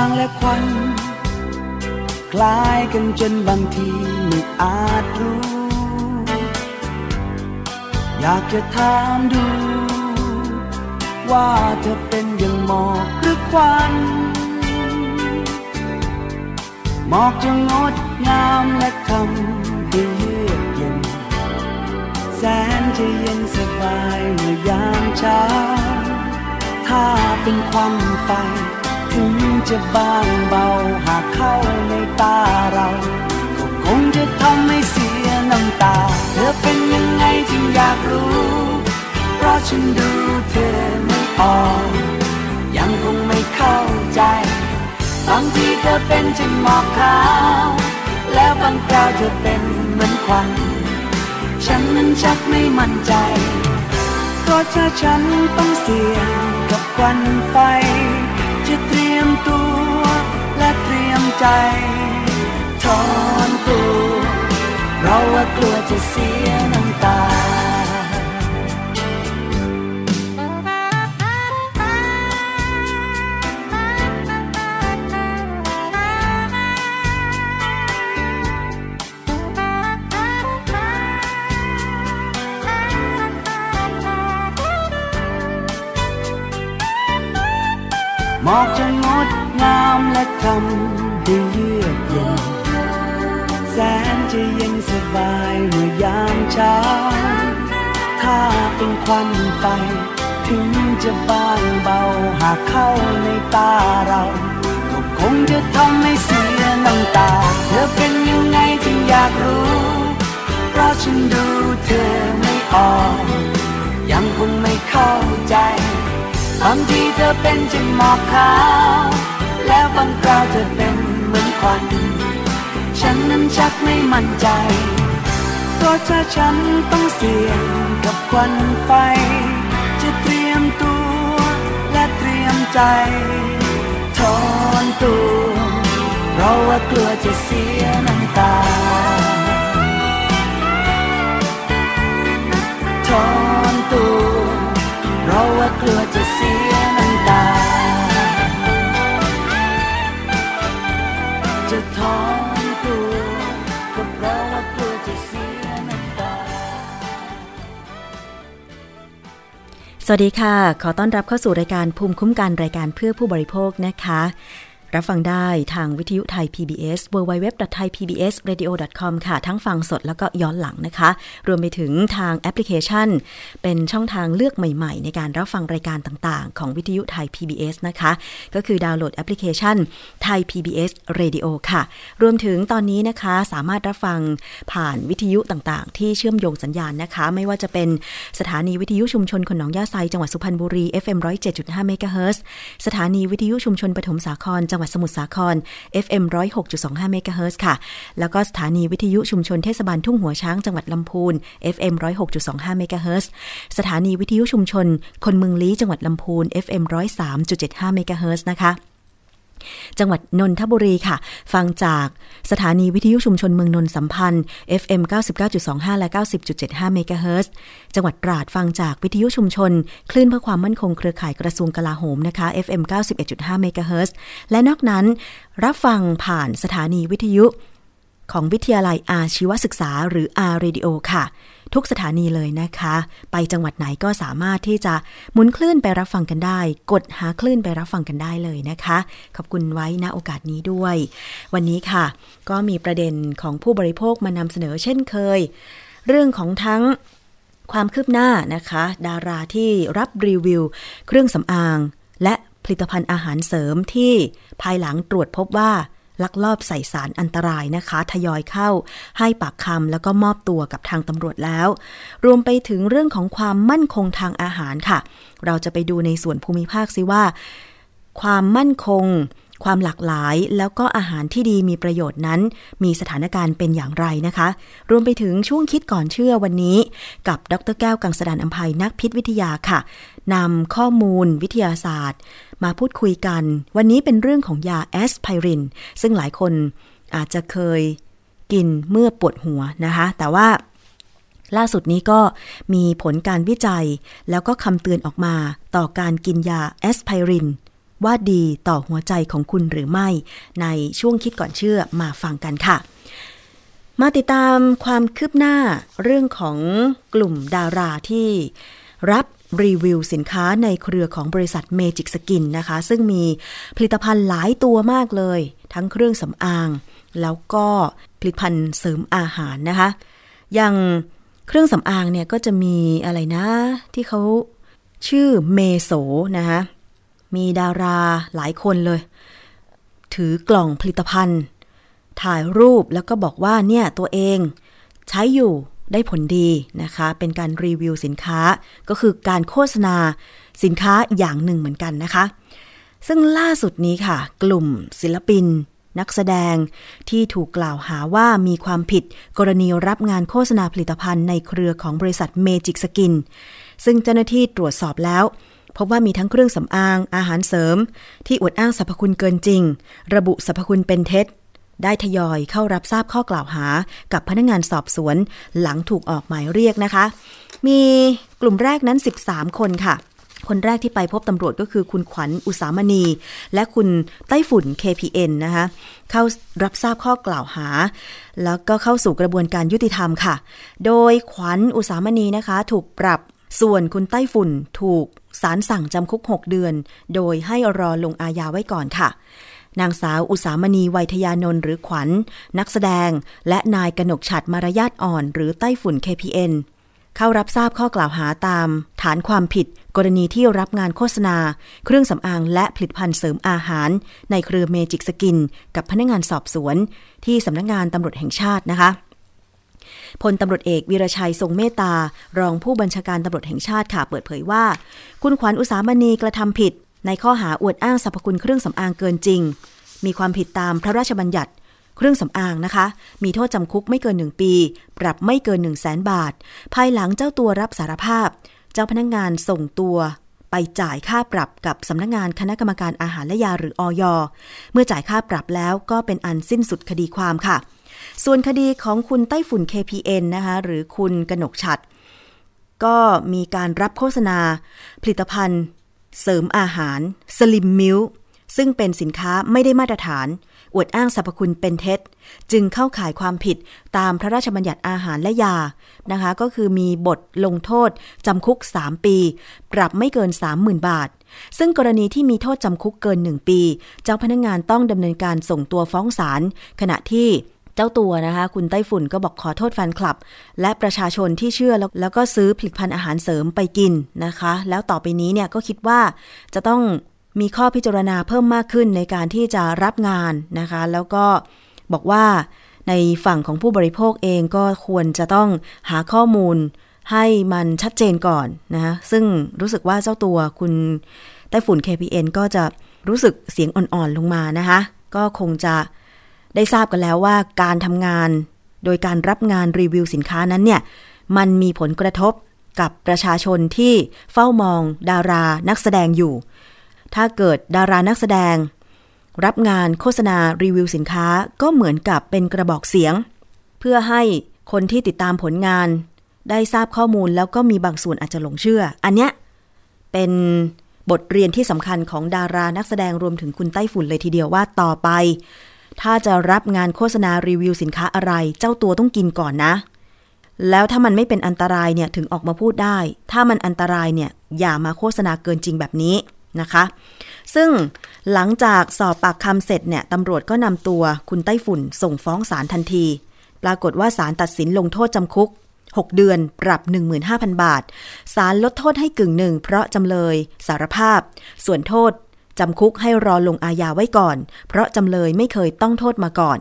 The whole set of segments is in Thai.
างและควัน คล้ายกันจนบางทีไม่อาจรู้ อยากจะถามดู ว่าเธอเป็นอย่างหมอกหรือควันหมอกจะงดงามและทำให้เยือกเย็น แสนจะเย็นสบายเมื่อยามเช้า ถ้าเป็นควันไฟ ถึงจะบางเบาหากเข้าในตาเราก็คงจะทำให้เสียน้ำตา เธอเป็นยังไงจึงอยากรู้ เพราะฉันดูเธอไม่ออกยังคงไม่เข้าใจ บางทีเธอเป็นเช่นหมอกขาว แล้วบางคราวเธอเป็นเหมือนควันฉันนั้นชักไม่มั่นใจ เพราะถ้าฉันต้องเสี่ยงกับควันไฟ ใจถอนตัวเพราะว่ากลัวจะเสียน้ำตา ไฟถึงจะบางเบาหากเข้าในตาเราก็คงจะทำให้เสียน้ำตา เธอเป็นยังไงจึงอยากรู้ เพราะฉันดูเธอไม่ออก ยังคงไม่เข้าใจบางทีเธอเป็นเช่นหมอกขาว แล้วบางคราวเธอเป็นเหมือนควัน ฉันนั้นชักไม่มั่นใจเพราะถ้าฉันต้องเสี่ยงกับควันไฟ ใจถอนตัวเพราะว่ากลัวจะเสียน้ำตาถอนตัวเพราะว่ากลัวจะเสีย สวัสดีค่ะ ขอต้อนรับเข้าสู่รายการภูมิคุ้มกันรายการเพื่อผู้บริโภคนะคะ รับฟังได้ทางวิทยุไทย PBS www.thaipbsradio.com ค่ะ ทั้งฟังสดแล้วก็ย้อนหลังนะคะ รวมไปถึงทางแอปพลิเคชัน เป็นช่องทางเลือกใหม่ ๆ ในการรับฟังรายการต่างๆ ของวิทยุไทย PBS นะคะ ก็คือดาวน์โหลดแอปพลิเคชันไทย PBS Radio ค่ะ รวมถึงตอนนี้นะคะสามารถรับฟังผ่านวิทยุต่างๆ ที่เชื่อมโยงสัญญาณนะคะ ไม่ว่าจะเป็นสถานีวิทยุชุมชนคนหนองหญ้าไซจังหวัดสุพรรณบุรี FM 107.5เมกะเฮิรตซ์สถานีวิทยุชุมชนปฐมสาครจังหวัดสมุทรสาคร FM 106.25เมกะเฮิรตซ์ค่ะ แล้วก็สถานีวิทยุชุมชนเทศบาลทุ่งหัวช้างจังหวัดลำพูน FM 106.25เมกะเฮิรตซ์สถานีวิทยุชุมชน คนเมืองลี้จังหวัดลำพูน FM 103.75เมกะเฮิรตซ์นะคะ จังหวัดนนทบุรีค่ะ ฟังจากสถานีวิทยุชุมชนเมืองนนท์สัมพันธ์ FM 99.25 และ 90.75 เมกะเฮิรตซ์จังหวัดตราดฟังจากวิทยุชุมชน คลื่นเพื่อความมั่นคงเครือข่ายกระทรวงกลาโหมนะคะ FM 91.5 เมกะเฮิรตซ์และนอกนั้นรับฟังผ่านสถานีวิทยุของวิทยาลัยอาชีวศึกษาหรือ R Radio ค่ะ ทุกสถานีเลยนะคะ ไปจังหวัดไหนก็สามารถที่จะหมุนคลื่นไปรับฟังกันได้ กดหาคลื่นไปรับฟังกันได้เลยนะคะ ขอบคุณไว้ณโอกาสนี้ด้วย วันนี้ค่ะ ก็มีประเด็นของผู้บริโภคมานำเสนอเช่นเคย เรื่องของทั้งความคืบหน้านะคะ ดาราที่รับรีวิว เครื่องสำอาง และผลิตภัณฑ์อาหารเสริมที่ภายหลังตรวจพบว่า ลักลอบใส่สารอันตรายนะคะ ทยอยเข้าให้ปากคำแล้วก็มอบตัวกับทางตำรวจแล้ว รวมไปถึงเรื่องของความมั่นคงทางอาหารค่ะ เราจะไปดูในส่วนภูมิภาคซิว่า ความมั่นคง ความหลากหลายแล้วก็อาหารที่ดีมีประโยชน์นั้น มีสถานการณ์เป็นอย่างไรนะคะ รวมไปถึงช่วงคิดก่อนเชื่อวันนี้ กับดรแก้วกังสดานอัมภัยนักพิษวิทยาค่ะนำข้อมูลวิทยาศาสตร์ มาพูดคุยกัน วันนี้เป็นเรื่องของยาแอสไพริน ซึ่งหลายคนอาจจะเคยกินเมื่อปวดหัวนะคะ แต่ว่าล่าสุดนี้ก็มีผลการวิจัย แล้วก็คำเตือนออกมาต่อการกินยาแอสไพริน ว่าดีต่อหัวใจของคุณหรือไม่ ในช่วงคิดก่อนเชื่อมาฟังกันค่ะ มาติดตามความคืบหน้าเรื่องของกลุ่มดาราที่รับรีวิวสินค้าในเครือของบริษัท Magic Skin นะคะ ซึ่งมีผลิตภัณฑ์หลายตัวมากเลย ทั้งเครื่องสำอาง แล้วก็ผลิตภัณฑ์เสริมอาหารนะคะ อย่างเครื่องสำอางเนี่ยก็จะมีอะไรนะ ที่เขาชื่อเมโซนะคะ มีดาราหลายคนเลย ถือกล่องผลิตภัณฑ์ ถ่ายรูปแล้วก็บอกว่าเนี่ยตัวเองใช้อยู่ได้ผลดีนะคะ เป็นการรีวิวสินค้าก็คือการโฆษณาสินค้าอย่างหนึ่งเหมือนกันนะคะ ซึ่งล่าสุดนี้ค่ะ กลุ่มศิลปิน นักแสดงที่ถูกกล่าวหาว่ามีความผิดกรณีรับงานโฆษณาผลิตภัณฑ์ในเครือของบริษัทเมจิกสกิน ซึ่งเจ้าหน้าที่ตรวจสอบแล้ว พบว่ามีทั้งเครื่องสำอาง อาหารเสริม ที่อวดอ้างสรรพคุณเกินจริง ระบุสรรพคุณเป็นเท็จ ได้ทยอยเข้ารับทราบข้อกล่าวหา กับพนักงงานสอบสวน หลังถูกออกหมายเรียกนะคะ มีกลุ่มแรกนั้น 13 คนค่ะ คนแรกที่ไปพบตำรวจก็คือคุณขวัญอุสามณี และคุณไต้ฝุ่น KPN นะคะเข้ารับทราบข้อกล่าวหา แล้วก็เข้าสู่กระบวนการยุติธรรมค่ะ โดยขวัญอุสามณีนะคะ ถูกปรับส่วนคุณไต้ฝุ่นถูก ศาลสั่งจำคุก 6 เดือน โดยให้รอลงอาญาไว้ก่อนค่ะ นางสาวอุสามณีวัยทยานนท์หรือขวัญ นักแสดง และนายกนกฉัดมารยาทอ่อน หรือไต้ฝุ่น KPN เข้ารับทราบข้อกล่าวหาตาม ฐานความผิด กรณีที่รับงานโฆษณา เครื่องสำอางและผลิตภัณฑ์เสริมอาหาร ในเครือเมจิกสกิน กับพนักงานสอบสวน ที่สำนักงงานตำรวจแห่งชาตินะคะ พลตำรวจเอกวีรชัยทรงเมตตารองผู้บัญชาการตำรวจแห่งชาติค่ะเปิดเผยว่า คุณขวัญอุสามณีกระทำผิด ในข้อหาอวดอ้างสรรพคุณเครื่องสำอางเกินจริง มีความผิดตามพระราชบัญญัติเครื่องสำอางนะคะ มีโทษจำคุกไม่เกินหนึ่งปี ปรับไม่เกินหนึ่งแสนบาท ภายหลังเจ้าตัวรับสารภาพ เจ้าพนักงงานส่งตัวไปจ่ายค่าปรับกับสำนักงงานคณะกรรมการอาหารและยาหรืออย เมื่อจ่ายค่าปรับแล้วก็เป็นอันสิ้นสุดคดีความค่ะ ส่วนคดีของคุณไต้ฝุ่น KPN นะคะหรือคุณกนกฉัด ก็มีการรับโฆษณา ผลิตภัณฑ์ เสริมอาหารสลิมมิลซึ่งเป็นสินค้าไม่ได้มาตรฐาน อวดอ้างสรรพคุณเป็นเท็จ จึงเข้าข่ายความผิดตามพระราชบัญญัติอาหารและยานะคะ ก็คือมีบทลงโทษ จำคุก 3 ปี ปรับไม่เกิน 30,000 บาท ซึ่งกรณีที่มีโทษจำคุกเกิน 1 ปี เจ้าพนักงงานต้องดำเนินการส่งตัวฟ้องศาลขณะที่ เจ้าตัวนะคะ คุณไต้ฝุ่นก็บอกขอโทษแฟนคลับ และประชาชนที่เชื่อแล้วแล้วก็ซื้อผลิตภัณฑ์อาหารเสริมไปกินนะคะ แล้วต่อไปนี้เนี่ยก็คิดว่าจะต้องมีข้อพิจารณาเพิ่มมากขึ้นในการที่จะรับงานนะคะ แล้วก็บอกว่าในฝั่งของผู้บริโภคเองก็ควรจะต้องหาข้อมูลให้มันชัดเจนก่อนนะคะซึ่งรู้สึกว่าเจ้าตัวคุณไต้ฝุ่น KPN ก็จะรู้สึกเสียงอ่อนๆลงมานะคะ ก็คงจะ ได้ทราบกันแล้วว่าการทำงานโดยการรับงานรีวิวสินค้านั้นเนี่ยมันมีผลกระทบกับประชาชนที่เฝ้ามองดารานักแสดงอยู่ ถ้าเกิดดารานักแสดง รับงานโฆษณารีวิวสินค้าก็เหมือนกับเป็นกระบอกเสียง เพื่อให้คนที่ติดตามผลงาน ได้ทราบข้อมูลแล้วก็มีบางส่วนอาจจะหลงเชื่อ อันเนี้ยเป็นบทเรียนที่สำคัญของดารานักแสดงรวมถึงคุณไต้ฝุ่นเลยทีเดียวว่าต่อไป ถ้าจะรับงานโฆษณารีวิวสินค้าอะไร เจ้าตัวต้องกินก่อนนะ แล้วถ้ามันไม่เป็นอันตรายเนี่ยถึงออกมาพูดได้ ถ้ามันอันตรายเนี่ยอย่ามาโฆษณาเกินจริงแบบนี้นะคะ ซึ่งหลังจากสอบปากคำเสร็จเนี่ยตำรวจก็นำตัวคุณไต้ฝุ่นส่งฟ้องศาลทันที ปรากฏว่าศาลตัดสินลงโทษจำคุก 6 เดือน ปรับ 15,000 บาท ศาลลดโทษให้กึ่งหนึ่งเพราะจำเลยสารภาพ ส่วนโทษ จำคุกให้รอลงอาญาไว้ก่อน เพราะจำเลยไม่เคยต้องโทษมาก่อน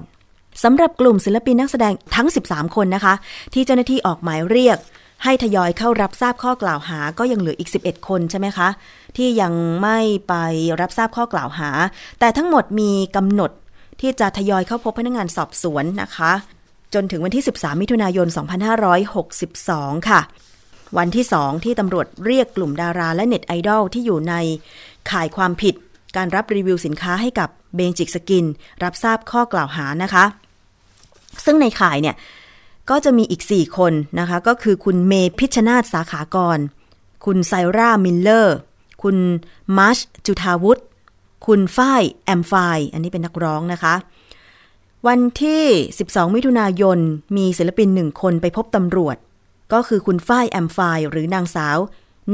สำหรับกลุ่มศิลปินนักแสดงทั้ง 13 คนนะคะ ที่เจ้าหน้าที่ออกหมายเรียก ให้ทยอยเข้ารับทราบข้อกล่าวหาก็ยังเหลืออีก 11 คนใช่ไหมคะ ที่ยังไม่ไปรับทราบข้อกล่าวหา แต่ทั้งหมดมีกำหนดที่จะทยอยเข้าพบพนักงานสอบสวนนะคะ จนถึงวันที่ 13 มิถุนายน 2562 ค่ะ วันที่ 2 ที่ตำรวจเรียกกลุ่มดาราและเน็ตไอดอลที่อยู่ใน ข่ายความผิด การรับรีวิวสินค้าให้กับ Magic Skin รับทราบข้อกล่าวหานะคะ ซึ่งในข่ายเนี่ย ก็จะมีอีก 4 คนนะคะ ก็คือคุณเมย์พิชญ์นาฏสาขากร คุณไซร่ามิลเลอร์ คุณมาร์ชจุฑาวุฒิคุณฝ้าย AM Fine อันนี้เป็นนักร้องนะคะ วันที่ 12 มิถุนายน มีศิลปินหนึ่งคนไปพบตำรวจ ก็คือคุณฝ้าย AM Fineหรือนางสาว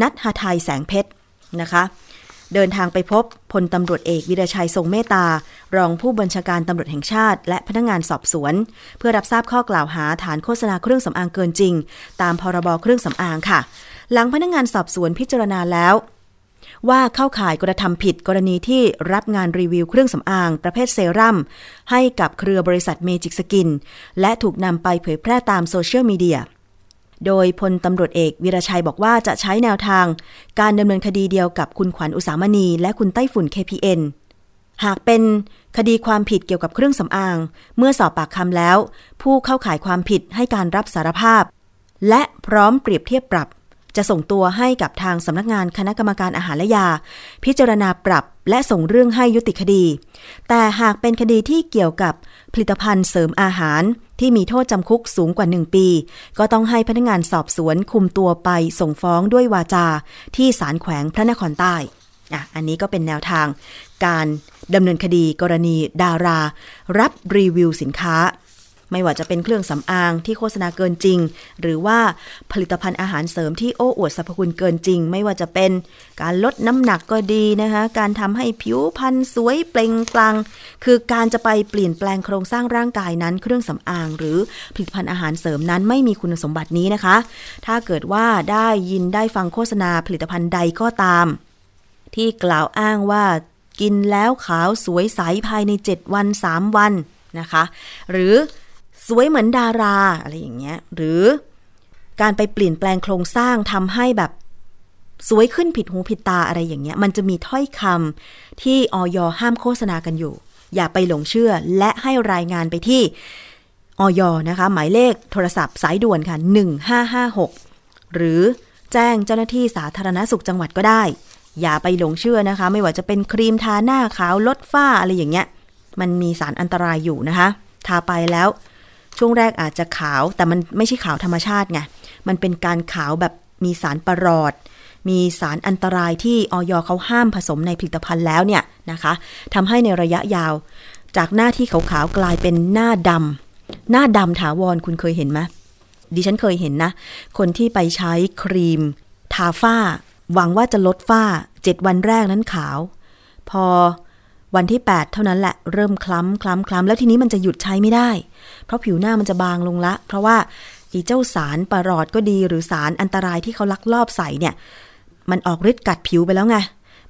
ณัฐหทัยแสงเพชรนะคะ เดินทางไปพบพลตำรวจเอกวิรชัยทรงเมตตา รองผู้บัญชาการตำรวจแห่งชาติ และพนักงานสอบสวน เพื่อรับทราบข้อกล่าวหาฐานโฆษณาเครื่องสำอางเกินจริง ตามพรบเครื่องสำอางค่ะ หลังพนักงานสอบสวนพิจารณาแล้ว ว่าเข้าข่ายกระทำผิดกรณีที่รับงานรีวิวเครื่องสำอางประเภทเซรั่มให้กับเครือบริษัท Magic Skin และถูกนำไปเผยแพร่ตามโซเชียลมีเดีย โดยพลตำรวจเอกวิรชัยบอกว่าจะใช้แนวทาง การดำเนินคดีเดียวกับคุณขวัญอุษามณี และคุณไต้ฝุ่น KPN หากเป็นคดีความผิดเกี่ยวกับเครื่องสำอาง เมื่อสอบปากคำแล้ว ผู้เข้าข่ายความผิดให้การรับสารภาพ และพร้อมเปรียบเทียบปรับ จะส่งตัวให้กับทางสำนักงานคณะกรรมการอาหารและยา พิจารณาปรับและส่งเรื่องให้ยุติคดี แต่หากเป็นคดีที่เกี่ยวกับผลิตภัณฑ์เสริมอาหาร ที่มีโทษจำคุกสูงกว่า 1 ปี ก็ต้องให้พนักงานสอบสวนคุมตัวไปส่งฟ้องด้วยวาจาที่ศาลแขวงพระนครใต้อะอันนี้ก็เป็นแนวทางการดำเนินคดีกรณีดารา รับรีวิวสินค้า ไม่ว่าจะเป็นเครื่องสำอางที่โฆษณาเกินจริง หรือว่าผลิตภัณฑ์อาหารเสริมที่โอ้อวดสรรพคุณเกินจริง ไม่ว่าจะเป็นการลดน้ำหนักก็ดีนะคะ การทำให้ผิวพรรณสวยเปล่งปลัง คือการจะไปเปลี่ยนแปลงโครงสร้างร่างกายนั้น เครื่องสำอาง หรือผลิตภัณฑ์อาหารเสริมนั้นไม่มีคุณสมบัตินี้นะคะ ถ้าเกิดว่าได้ยินได้ฟังโฆษณาผลิตภัณฑ์ใดก็ตาม ที่กล่าวอ้างว่ากินแล้วขาวสวยใสภายใน 7 วัน 3 วันนะคะ หรือ สวยเหมือนดาราอะไรอย่างเงี้ย หรือการไปเปลี่ยนแปลงโครงสร้างทำให้แบบสวยขึ้นผิดหูผิดตาอะไรอย่างเงี้ย มันจะมีถ้อยคำที่ออยห้ามโฆษณากันอยู่ อย่าไปหลงเชื่อและให้รายงานไปที่ออยนะคะ หมายเลขโทรศัพท์สายด่วนค่ะ 1556 หรือแจ้งเจ้าหน้าที่สาธารณสุขจังหวัดก็ได้ อย่าไปหลงเชื่อนะคะ ไม่ว่าจะเป็นครีมทาหน้าขาวลดฝ้าอะไรอย่างเงี้ย มันมีสารอันตรายอยู่นะคะ ทาไปแล้ว ช่วงแรกอาจจะขาวแต่มันไม่ใช่ขาวธรรมชาติไง มันเป็นการขาวแบบมีสารประหลอด มีสารอันตรายที่ออยเขาห้ามผสมในผลิตภัณฑ์แล้วเนี่ยนะคะทำให้ในระยะยาว จากหน้าที่ขาวๆกลายเป็นหน้าดำหน้าดำถาวรคุณเคยเห็นไหมดิฉันเคยเห็นนะ คนที่ไปใช้ครีม ทาฝ้า หวังว่าจะลดฝ้าเจ็ดวันแรกนั้นขาว พอวันที่ 8 เท่านั้นแหละเริ่มคล้ำคล้ำคล้ำแล้วทีนี้มันจะหยุดใช้ไม่ได้ เพราะผิวหน้ามันจะบางลงละ เพราะว่าอีเจ้าสารประหลอดก็ดีหรือสารอันตรายที่เขาลักลอบใส่เนี่ย มันออกฤทธิ์กัดผิวไปแล้วไง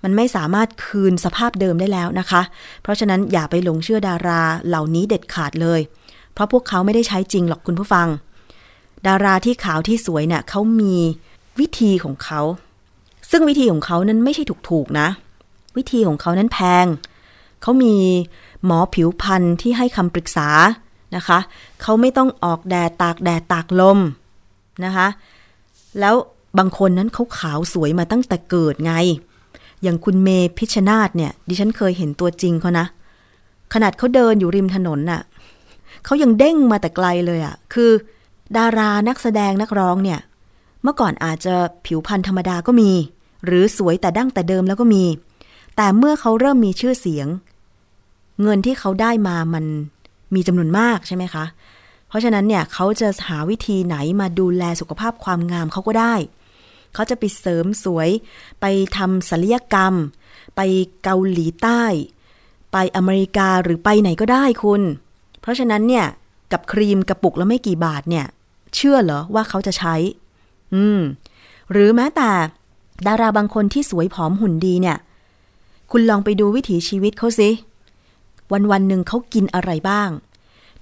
มันไม่สามารถคืนสภาพเดิมได้แล้วนะคะ เพราะฉะนั้นอย่าไปหลงเชื่อดาราเหล่านี้เด็ดขาดเลย เพราะพวกเขาไม่ได้ใช้จริงหรอกคุณผู้ฟัง ดาราที่ขาวที่สวยเนี่ยเขามีวิธีของเขา ซึ่งวิธีของเขานั้นไม่ใช่ถูกๆนะ วิธีของเขานั้นแพง เขามีหมอผิวพรรณที่ให้คำปรึกษา นะคะ เขาไม่ต้องออกแดดตากแดดตากลมนะคะ แล้วบางคนนั้นเขาขาวสวยมาตั้งแต่เกิดไง อย่างคุณเมพิชนาธเนี่ย ดิฉันเคยเห็นตัวจริงเขานะ ขนาดเขาเดินอยู่ริมถนนน่ะเขายังเด้งมาแต่ไกลเลยอะ่ะ คือ ดารานักแสดงนักร้องเนี่ย เมื่อก่อนอาจจะผิวพรรณธรรมดาก็มี หรือสวยแต่ดั้งแต่เดิมแล้วก็มี แต่เมื่อเขาเริ่มมีชื่อเสียง เงินที่เขาได้มามัน มีจำนวนมากใช่ไหมคะ เพราะฉะนั้นเนี่ยเขาจะหาวิธีไหนมาดูแลสุขภาพความงามเขาก็ได้ เขาจะไปเสริมสวย ไปทำศัลยกรรม ไปเกาหลีใต้ ไปอเมริกาหรือไปไหนก็ได้คุณ เพราะฉะนั้นเนี่ยกับครีมกระปุกแล้วไม่กี่บาทเนี่ย เชื่อเหรอว่าเขาจะใช้ อืม หรือแม้แต่ ดาราบางคนที่สวยผอมหุ่นดีเนี่ย คุณลองไปดูวิถีชีวิตเขาสิ วันวันหนึ่งเขากินอะไรบ้าง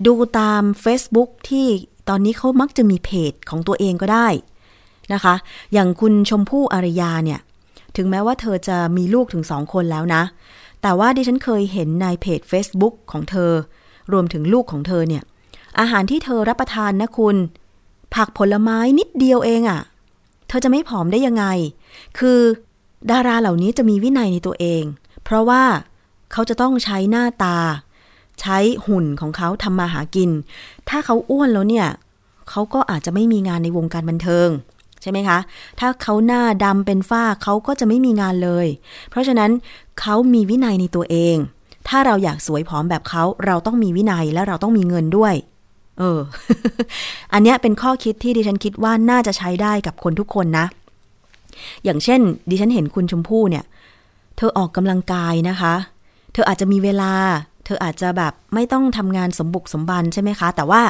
ดูตาม Facebook ที่ตอนนี้เขามักจะมีเพจของตัวเองก็ได้นะคะ อย่างคุณชมพู่อารยาเนี่ย ถึงแม้ว่าเธอจะมีลูกถึงสองคนแล้วนะ แต่ว่าดิฉันเคยเห็นในเพจ Facebook ของเธอ รวมถึงลูกของเธอเนี่ย อาหารที่เธอรับประทานนะคุณ ผักผลไม้นิดเดียวเองอะ่ะ เธอจะไม่ผอมได้ยังไง คือดาราเหล่านี้จะมีวินัยในตัวเอง เพราะว่า เขาจะต้องใช้หน้าตา ใช้หุ่นของเขาทำมาหากิน ถ้าเขาอ้วนแล้วเนี่ยเขาก็อาจจะไม่มีงานในวงการบันเทิงใช่ไหมคะ ถ้าเขาหน้าดำเป็นฝ้าเขาก็จะไม่มีงานเลย เพราะฉะนั้นเขามีวินัยในตัวเอง ถ้าเราอยากสวยผอมแบบเขาเราต้องมีวินัยและเราต้องมีเงินด้วย เออ อันเนี้ยเป็นข้อคิดที่ดิฉันคิดว่าน่าจะใช้ได้กับคนทุกคนนะ อย่างเช่น ดิฉันเห็นคุณชมพู่เนี่ย เธอออกกำลังกายนะคะ ธออาจจะมีเวลา เธออาจจะแบบไม่ต้องทำงานสมบุกสมบันใช่ไหมคะ แต่ว่า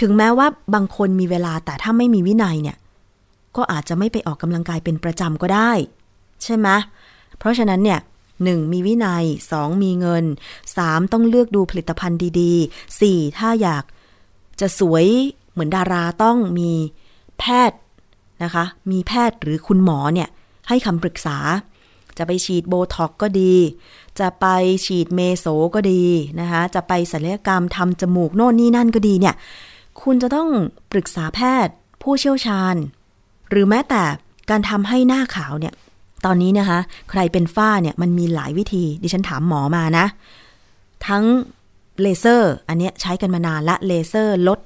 ถึงแม้ว่าบางคนมีเวลาแต่ถ้าไม่มีวินัยเนี่ย ก็อาจจะไม่ไปออกกำลังกายเป็นประจำก็ได้ ใช่ไหมเพราะฉะนั้นเนี่ยหนึ่งมีวินัยสองมีเงินสามต้องเลือกดูผลิตภัณฑ์ดีๆสี่ถ้าอยากจะสวยเหมือนดาราต้องมีแพทย์นะคะ มีแพทย์หรือคุณหมอเนี่ยให้คำปรึกษา จะไปฉีดโบท็อกก็ดี จะไปฉีดเมโสก็ดีนะคะจะไปศัลยกรรมทำจมูกโน่นนี่นั่นก็ดีเนี่ย คุณจะต้องปรึกษาแพทย์ ผู้เชี่ยวชาญ หรือแม้แต่การทำให้หน้าขาวเนี่ย ตอนนี้นะคะ ใครเป็นฝ้าเนี่ยมันมีหลายวิธี ดิฉันถามหมอมานะ ทั้งเลเซอร์ อันเนี้ยใช้กันมานานละเลเซอร์ลด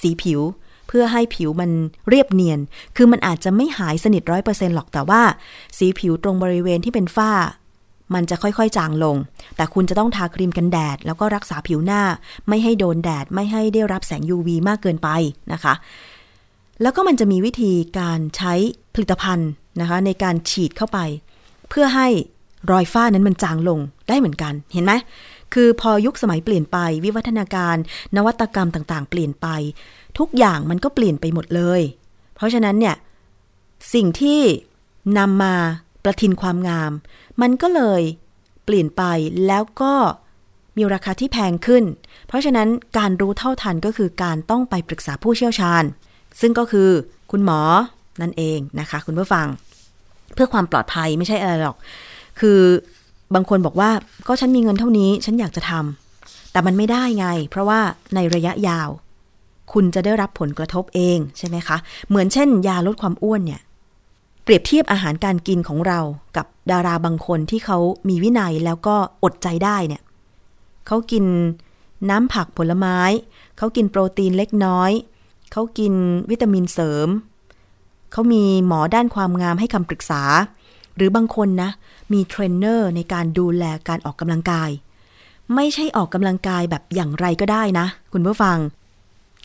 สีผิว เพื่อให้ผิวมันเรียบเนียน คือมันอาจจะไม่หายสนิทร้อยเปอร์เซ็นต์หรอกแต่ว่า สีผิวตรงบริเวณที่เป็นฝ้า มันจะค่อยๆจางลง แต่คุณจะต้องทาครีมกันแดด แล้วก็รักษาผิวหน้า ไม่ให้โดนแดด ไม่ให้ได้รับแสง UV มากเกินไปนะคะ แล้วก็มันจะมีวิธีการใช้ผลิตภัณฑ์นะคะในการฉีดเข้าไป เพื่อให้รอยฝ้านั้นมันจางลงได้เหมือนกัน เห็นไหม คือพอยุคสมัยเปลี่ยนไป วิวัฒนาการ นวัตกรรมต่างๆ เปลี่ยนไป ทุกอย่างมันก็เปลี่ยนไปหมดเลย เพราะฉะนั้นเนี่ย สิ่งที่นำมา ประทินความงาม มันก็เลยเปลี่ยนไปแล้วก็มีราคาที่แพงขึ้น เพราะฉะนั้นการรู้เท่าทันก็คือการต้องไปปรึกษาผู้เชี่ยวชาญ ซึ่งก็คือคุณหมอนั่นเองนะคะ คุณผู้ฟัง เพื่อความปลอดภัยไม่ใช่อะไรหรอก คือบางคนบอกว่าก็ฉันมีเงินเท่านี้ฉันอยากจะทำแต่มันไม่ได้ไง เพราะว่าในระยะยาว คุณจะได้รับผลกระทบเองใช่ไหมคะ เหมือนเช่น ยาลดความอ้วนเนี่ย เปรียบเทียบอาหารการกินของเรากับดาราบางคนที่เขามีวินัยแล้วก็อดใจได้เนี่ยเขากินน้ำผักผลไม้ เขากินโปรตีนเล็กน้อย เขากินวิตามินเสริม เขามีหมอด้านความงามให้คำปรึกษา หรือบางคนนะ มีเทรนเนอร์ในการดูแลการออกกำลังกาย ไม่ใช่ออกกำลังกายแบบอย่างไรก็ได้นะ คุณผู้ฟัง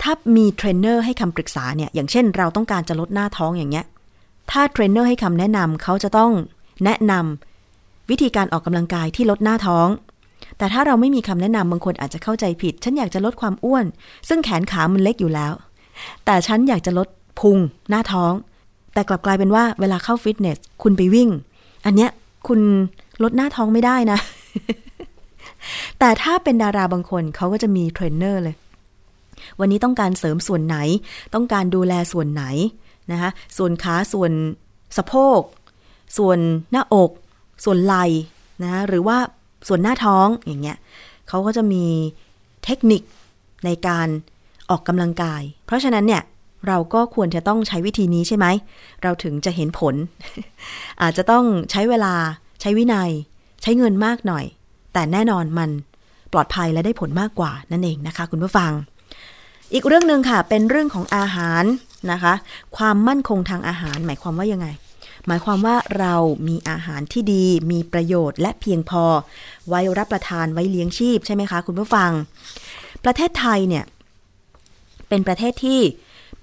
ถ้ามีเทรนเนอร์ให้คำปรึกษาเนี่ย อย่างเช่นเราต้องการจะลดหน้าท้องอย่างเงี้ย ถ้าเทรนเนอร์ให้คำแนะนำเขาจะต้องแนะนำวิธีการออกกำลังกายที่ลดหน้าท้อง แต่ถ้าเราไม่มีคำแนะนำบางคนอาจจะเข้าใจผิด ฉันอยากจะลดความอ้วน ซึ่งแขนขามันเล็กอยู่แล้ว แต่ฉันอยากจะลดพุงหน้าท้อง แต่กลับกลายเป็นว่าเวลาเข้าฟิตเนสคุณไปวิ่ง อันเนี้ยคุณลดหน้าท้องไม่ได้นะ แต่ถ้าเป็นดาราบางคนเขาก็จะมีเทรนเนอร์เลย วันนี้ต้องการเสริมส่วนไหน ต้องการดูแลส่วนไหน นะคะส่วนขาส่วนสะโพก ส่วนหน้าอก ส่วนไหล่นะหรือว่าส่วนหน้าท้องอย่างเงี้ยเขาก็จะมีเทคนิคในการออกกำลังกาย เพราะฉะนั้นเนี่ยเราก็ควรจะต้องใช้วิธีนี้ใช่ไหม เราถึงจะเห็นผล อาจจะต้องใช้เวลาใช้วินัย ใช้เงินมากหน่อย แต่แน่นอนมันปลอดภัยและได้ผลมากกว่านั่นเองนะคะ คุณผู้ฟัง อีกเรื่องหนึ่งค่ะ เป็นเรื่องของอาหาร นะคะ ความมั่นคงทางอาหารหมายความว่ายังไง หมายความว่าเรามีอาหารที่ดี มีประโยชน์และเพียงพอ ไว้รับประทานไว้เลี้ยงชีพใช่ไหมคะคุณผู้ฟัง ประเทศไทยเนี่ย เป็นประเทศที่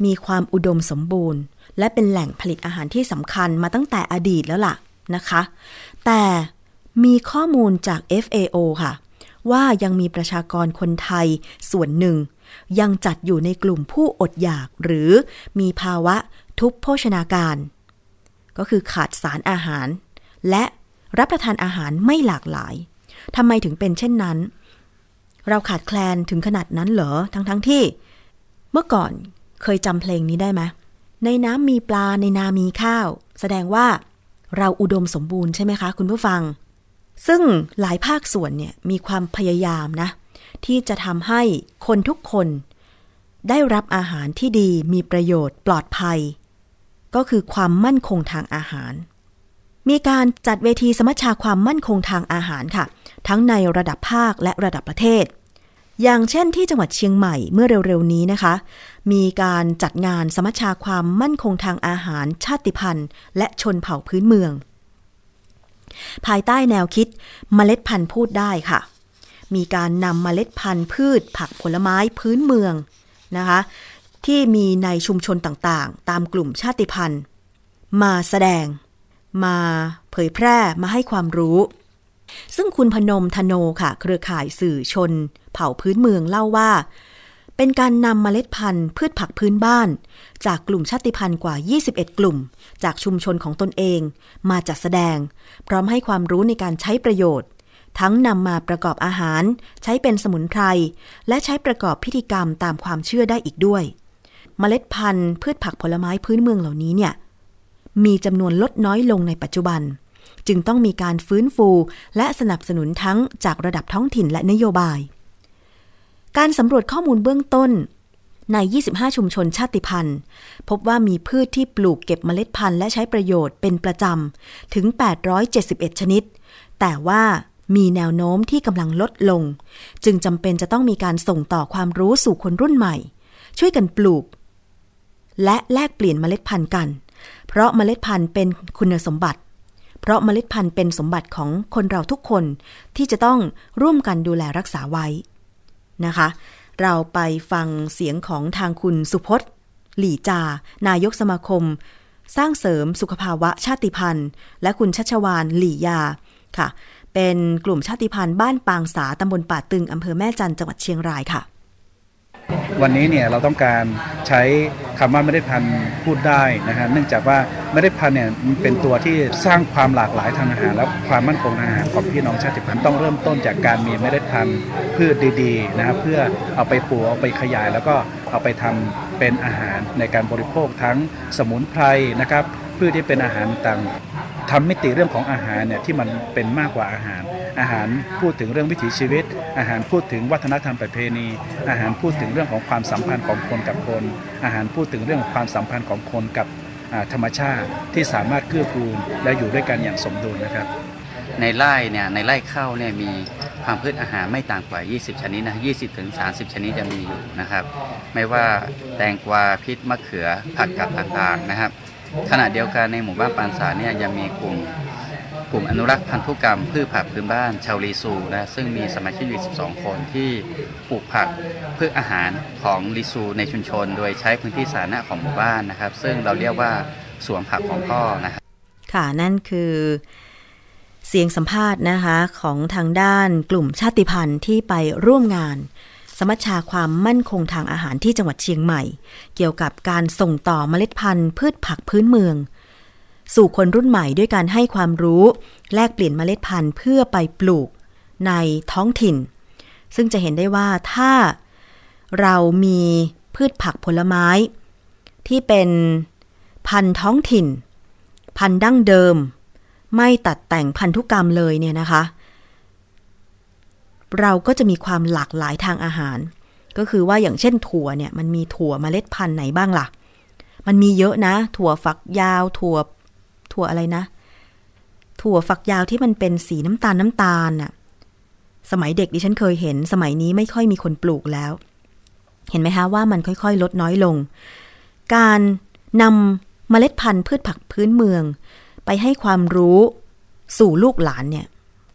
มีความอุดมสมบูรณ์ และเป็นแหล่งผลิตอาหารที่สำคัญมาตั้งแต่อดีตแล้วล่ะนะคะ แต่มีข้อมูลจาก FAO ค่ะ ว่ายังมีประชากรคนไทยส่วนหนึ่ง ยังจัดอยู่ในกลุ่มผู้อดอยากหรือมีภาวะทุพโภชนาการ ก็คือขาดสารอาหาร และรับประทานอาหารไม่หลากหลายทำไมถึงเป็นเช่นนั้น เราขาดแคลนถึงขนาดนั้นเหรอ ทั้งๆทที่ เมื่อก่อนเคยจำเพลงนี้ได้ไหมในน้ำมีปลาในนามีข้าว แสดงว่าเราอุดมสมบูรณ์ใช่ไหมคะ คุณผู้ฟัง ซึ่งหลายภาคส่วนเนี่ยมีความพยายามนะ ที่จะทำให้คนทุกคน ได้รับอาหารที่ดีมีประโยชน์ปลอดภัย ก็คือความมั่นคงทางอาหาร มีการจัดเวทีสมัชชาความมั่นคงทางอาหารค่ะ ทั้งในระดับภาคและระดับประเทศ อย่างเช่นที่จังหวัดเชียงใหม่เมื่อเร็วๆนี้นะคะ มีการจัดงานสมัชชาความมั่นคงทางอาหาร ชาติพันธุ์ และชนเผ่าพื้นเมือง ภายใต้แนวคิดเมล็ดพันธุ์พูดได้ค่ะ มีการนำเมล็ดพันธุ์พืช ผักผลไม้พื้นเมืองนะคะ ที่มีในชุมชนต่างๆ ตามกลุ่มชาติพันธุ์ มาแสดง มาเผยแพร่มาให้ความรู้ ซึ่งคุณพนมธโนค่ะ เครือข่ายสื่อชน เผ่าพื้นเมืองเล่าว่า เป็นการนำเมล็ดพันธุ์ พืชผักพื้นบ้าน จากกลุ่มชาติพันธุ์กว่า 21 กลุ่ม จากชุมชนของตนเอง มาจัดแสดง พร้อมให้ความรู้ในการใช้ประโยชน์ ทั้งนำมาประกอบอาหาร ใช้เป็นสมุนไพร และใช้ประกอบพิธีกรรมตามความเชื่อได้อีกด้วย เมล็ดพันธุ์พืชผักผลไม้พื้นเมืองเหล่านี้เนี่ย มีจำนวนลดน้อยลงในปัจจุบัน จึงต้องมีการฟื้นฟู และสนับสนุนทั้งจากระดับท้องถิ่นและนโยบาย การสำรวจข้อมูลเบื้องต้นใน 25 ชุมชนชาติพันธุ์ พบว่ามีพืชที่ปลูกเก็บเมล็ดพันธุ์และใช้ประโยชน์เป็นประจำ ถึง 871 ชนิด แต่ว่า มีแนวโน้มที่กำลังลดลง จึงจำเป็นจะต้องมีการส่งต่อความรู้สู่คนรุ่นใหม่ ช่วยกันปลูก และแลกเปลี่ยนเมล็ดพันธุ์กัน เพราะเมล็ดพันธุ์เป็นคุณสมบัติ เพราะเมล็ดพันธุ์เป็นสมบัติของคนเราทุกคนที่จะต้องร่วมกันดูแลรักษาไว้นะคะ เราไปฟังเสียงของทางคุณสุพจน์ หลี่จา นายกสมาคม สร้างเสริมสุขภาวะชาติพันธุ์ และคุณชัชวานหลี่ยาค่ะ เป็นกลุ่มชาติพันธุ์บ้านปางสาตำบลป่าตึงอำเภอแม่จันจังหวัดเชียงรายค่ะ วันนี้เนี่ยเราต้องการใช้คำว่าเมล็ดพันธุ์พูดได้นะฮะเนื่องจากว่าเมล็ดพันธุ์เนี่ยเป็นตัวที่สร้างความหลากหลายทางอาหารและความมั่นคงทางอาหารของพี่น้องชาติพันธุ์ต้องเริ่มต้นจากการมีเมล็ดพันธุ์พืชดีๆนะครับเพื่อเอาไปปลูกเอาไปขยายแล้วก็เอาไปทำเป็นอาหารในการบริโภคทั้งสมุนไพรนะครับ พืชที่เป็นอาหารต่างทำมิติเรื่องของอาหารเนี่ยที่มันเป็นมากกว่าอาหาร อาหารพูดถึงเรื่องวิถีชีวิต อาหารพูดถึงวัฒนธรรมประเพณี อาหารพูดถึงเรื่องของความสัมพันธ์ของคนกับคน อาหารพูดถึงเรื่องของความสัมพันธ์ของคนกับธรรมชาติที่สามารถเกื้อกูลและอยู่ด้วยกันอย่างสมดุลนะครับ ในไร่เนี่ยในไร่ข้าวเนี่ยมีความพืชอาหารไม่ต่ำกว่า 20 ชนิดนะ 20 ถึง 30 ชนิดจะมีอยู่นะครับ ไม่ว่าแตงกวาพริกมะเขือผักกับต่างๆนะครับ ขณะเดียวกันในหมู่บ้านปานสาเนี่ยยังมีกลุ่มกลุ่มอนุรักษ์พันธุกรรมพืชผักพื้นบ้านชาวลีซูนะซึ่งมีสมาชิกอยู่ 12 คนที่ปลูกผักพืชอาหารของลีซูในชุมชน โดยใช้พื้นที่สาธารณะของหมู่บ้านนะครับ ซึ่งเราเรียกว่าสวนผักของพ่อนะครับค่ะนั่นคือเสียงสัมภาษณ์นะคะของทางด้านกลุ่มชาติพันธุ์ที่ไปร่วมงาน สมัชชาความมั่นคงทางอาหารที่จังหวัดเชียงใหม่ เกี่ยวกับการส่งต่อเมล็ดพันธุ์พืชผักพื้นเมือง สู่คนรุ่นใหม่ด้วยการให้ความรู้ แลกเปลี่ยนเมล็ดพันธุ์เพื่อไปปลูกในท้องถิ่น ซึ่งจะเห็นได้ว่าถ้าเรามีพืชผักผลไม้ ที่เป็นพันธุ์ท้องถิ่น พันธุ์ดั้งเดิม ไม่ตัดแต่งพันธุกรรมเลยเนี่ยนะคะ เราก็จะมีความหลากหลายทางอาหาร ก็คือว่าอย่างเช่นถั่วเนี่ยมันมีถั่วเมล็ดพันธุ์ไหนบ้างล่ะ มันมีเยอะนะ ถั่วฝักยาว ถั่วถั่วอะไรนะ ถั่วฝักยาวที่มันเป็นสีน้ำตาลน้ำตาลน่ะสมัยเด็กดิฉันเคยเห็น สมัยนี้ไม่ค่อยมีคนปลูกแล้ว เห็นไหมคะว่ามันค่อยๆ ลดน้อยลง การนำเมล็ดพันธุ์พืชผักพื้นเมือง ไปให้ความรู้สู่ลูกหลานเนี่ย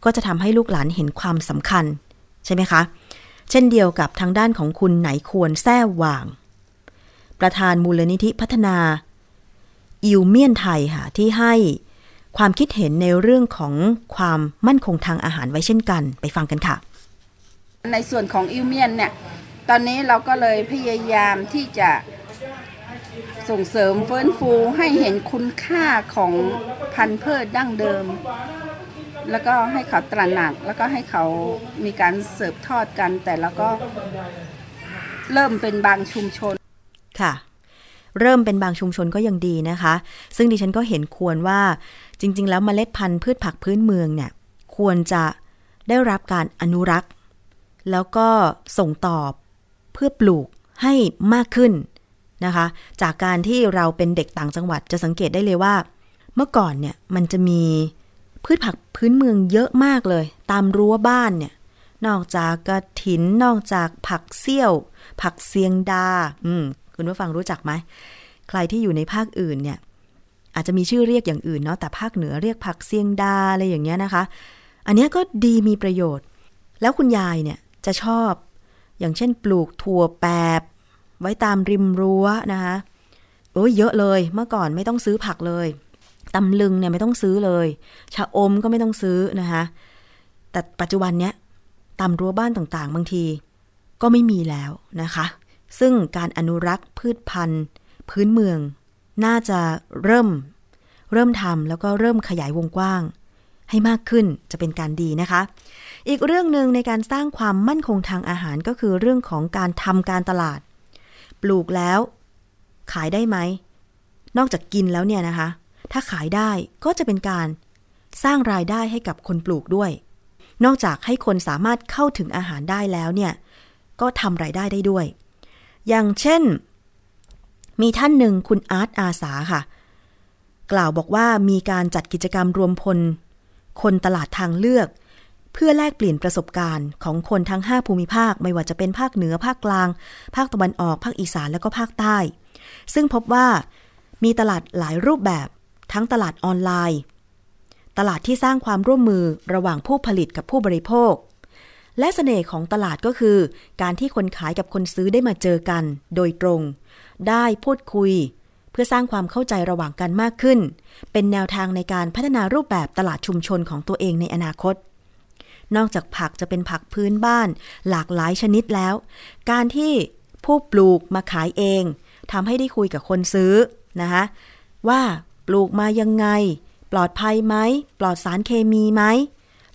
ก็จะทำให้ลูกหลานเห็นความสำคัญ ใช่ไหมคะ เช่นเดียวกับทางด้านของคุณไหนควรแท้หว่าง ประธานมูลนิธิพัฒนา อิวเมียนไทยค่ะที่ให้ความคิดเห็นในเรื่องของความมั่นคงทางอาหารไว้เช่นกันไปฟังกันค่ะ ในส่วนของอิวเมียนเนี่ย ตอนนี้เราก็เลยพยายามที่จะส่งเสริมเฟื้นฟูให้เห็นคุณค่าของพันธุ์พืชดั้งเดิม แล้วก็ให้เขาตระหนัก แล้วก็ให้เขามีการเสิร์ฟทอดกัน แต่แล้วก็เริ่มเป็นบางชุมชนค่ะ เริ่มเป็นบางชุมชนก็ยังดีนะคะ ซึ่งดิฉันก็เห็นควรว่าจริง ๆ แล้วเมล็ดพันธุ์พืชผักพื้นเมืองเนี่ยควรจะได้รับการอนุรักษ์ แล้วก็ส่งต่อเพื่อปลูกให้มากขึ้นนะคะ จากการที่เราเป็นเด็กต่างจังหวัดจะสังเกตได้เลยว่า เมื่อก่อนเนี่ยมันจะมี พืชผักพื้นเมืองเยอะมากเลย ตามรั้วบ้านเนี่ย นอกจากกระถิน นอกจากผักเซี่ยว ผักเซียงดา อืม คุณผู้ฟังรู้จักไหม ใครที่อยู่ในภาคอื่นเนี่ย อาจจะมีชื่อเรียกอย่างอื่นเนาะ แต่ภาคเหนือเรียกผักเซียงดาอะไรอย่างเงี้ยนะคะ อันนี้ก็ดีมีประโยชน์ แล้วคุณยายเนี่ยจะชอบ อย่างเช่น ปลูกถั่วแปบ ไว้ตามริมรั้วนะคะโอ้ยเยอะเลย เมื่อก่อนไม่ต้องซื้อผักเลย ตำลึงเนี่ยไม่ต้องซื้อเลยชะอมก็ไม่ต้องซื้อนะคะ แต่ปัจจุบันเนี้ยตามรั้วบ้านต่างๆ บางทีก็ไม่มีแล้วนะคะ ซึ่งการอนุรักษ์พืชพันธุ์ พื้นเมือง น่าจะเริ่ม เริ่มทำแล้วก็เริ่มขยายวงกว้าง ให้มากขึ้นจะเป็นการดีนะคะ อีกเรื่องหนึ่งในการสร้างความมั่นคงทางอาหารก็คือเรื่องของการทำการตลาด ปลูกแล้ว ขายได้ไหม นอกจากกินแล้วเนี่ยนะคะ ถ้าขายได้ก็จะเป็นการสร้างรายได้ให้กับคนปลูกด้วย นอกจากให้คนสามารถเข้าถึงอาหารได้แล้วเนี่ย ก็ทำรายได้ได้ด้วย อย่างเช่น มีท่านหนึ่งคุณอาร์ตอาสาค่ะ กล่าวบอกว่ามีการจัดกิจกรรมรวมพล คนตลาดทางเลือก เพื่อแลกเปลี่ยนประสบการณ์ของคนทั้ง 5 ภูมิภาค ไม่ว่าจะเป็นภาคเหนือภาคกลาง ภาคตะวันออก ภาคอีสานและก็ภาคใต้ ซึ่งพบว่ามีตลาดหลายรูปแบบ ทั้งตลาดออนไลน์ ตลาดที่สร้างความร่วมมือระหว่างผู้ผลิตกับผู้บริโภค และเสน่ห์ของตลาดก็คือ การที่คนขายกับคนซื้อได้มาเจอกัน โดยตรง ได้พูดคุย เพื่อสร้างความเข้าใจระหว่างกันมากขึ้น เป็นแนวทางในการพัฒนารูปแบบตลาดชุมชนของตัวเองในอนาคตนอกจากผักจะเป็นผักพื้นบ้าน หลากหลายชนิดแล้ว การที่ผู้ปลูกมาขายเองทำให้ได้คุยกับคนซื้อนะคะว่า ลูกมายังไง ปลอดภัยไหม ปลอดสารเคมีไหม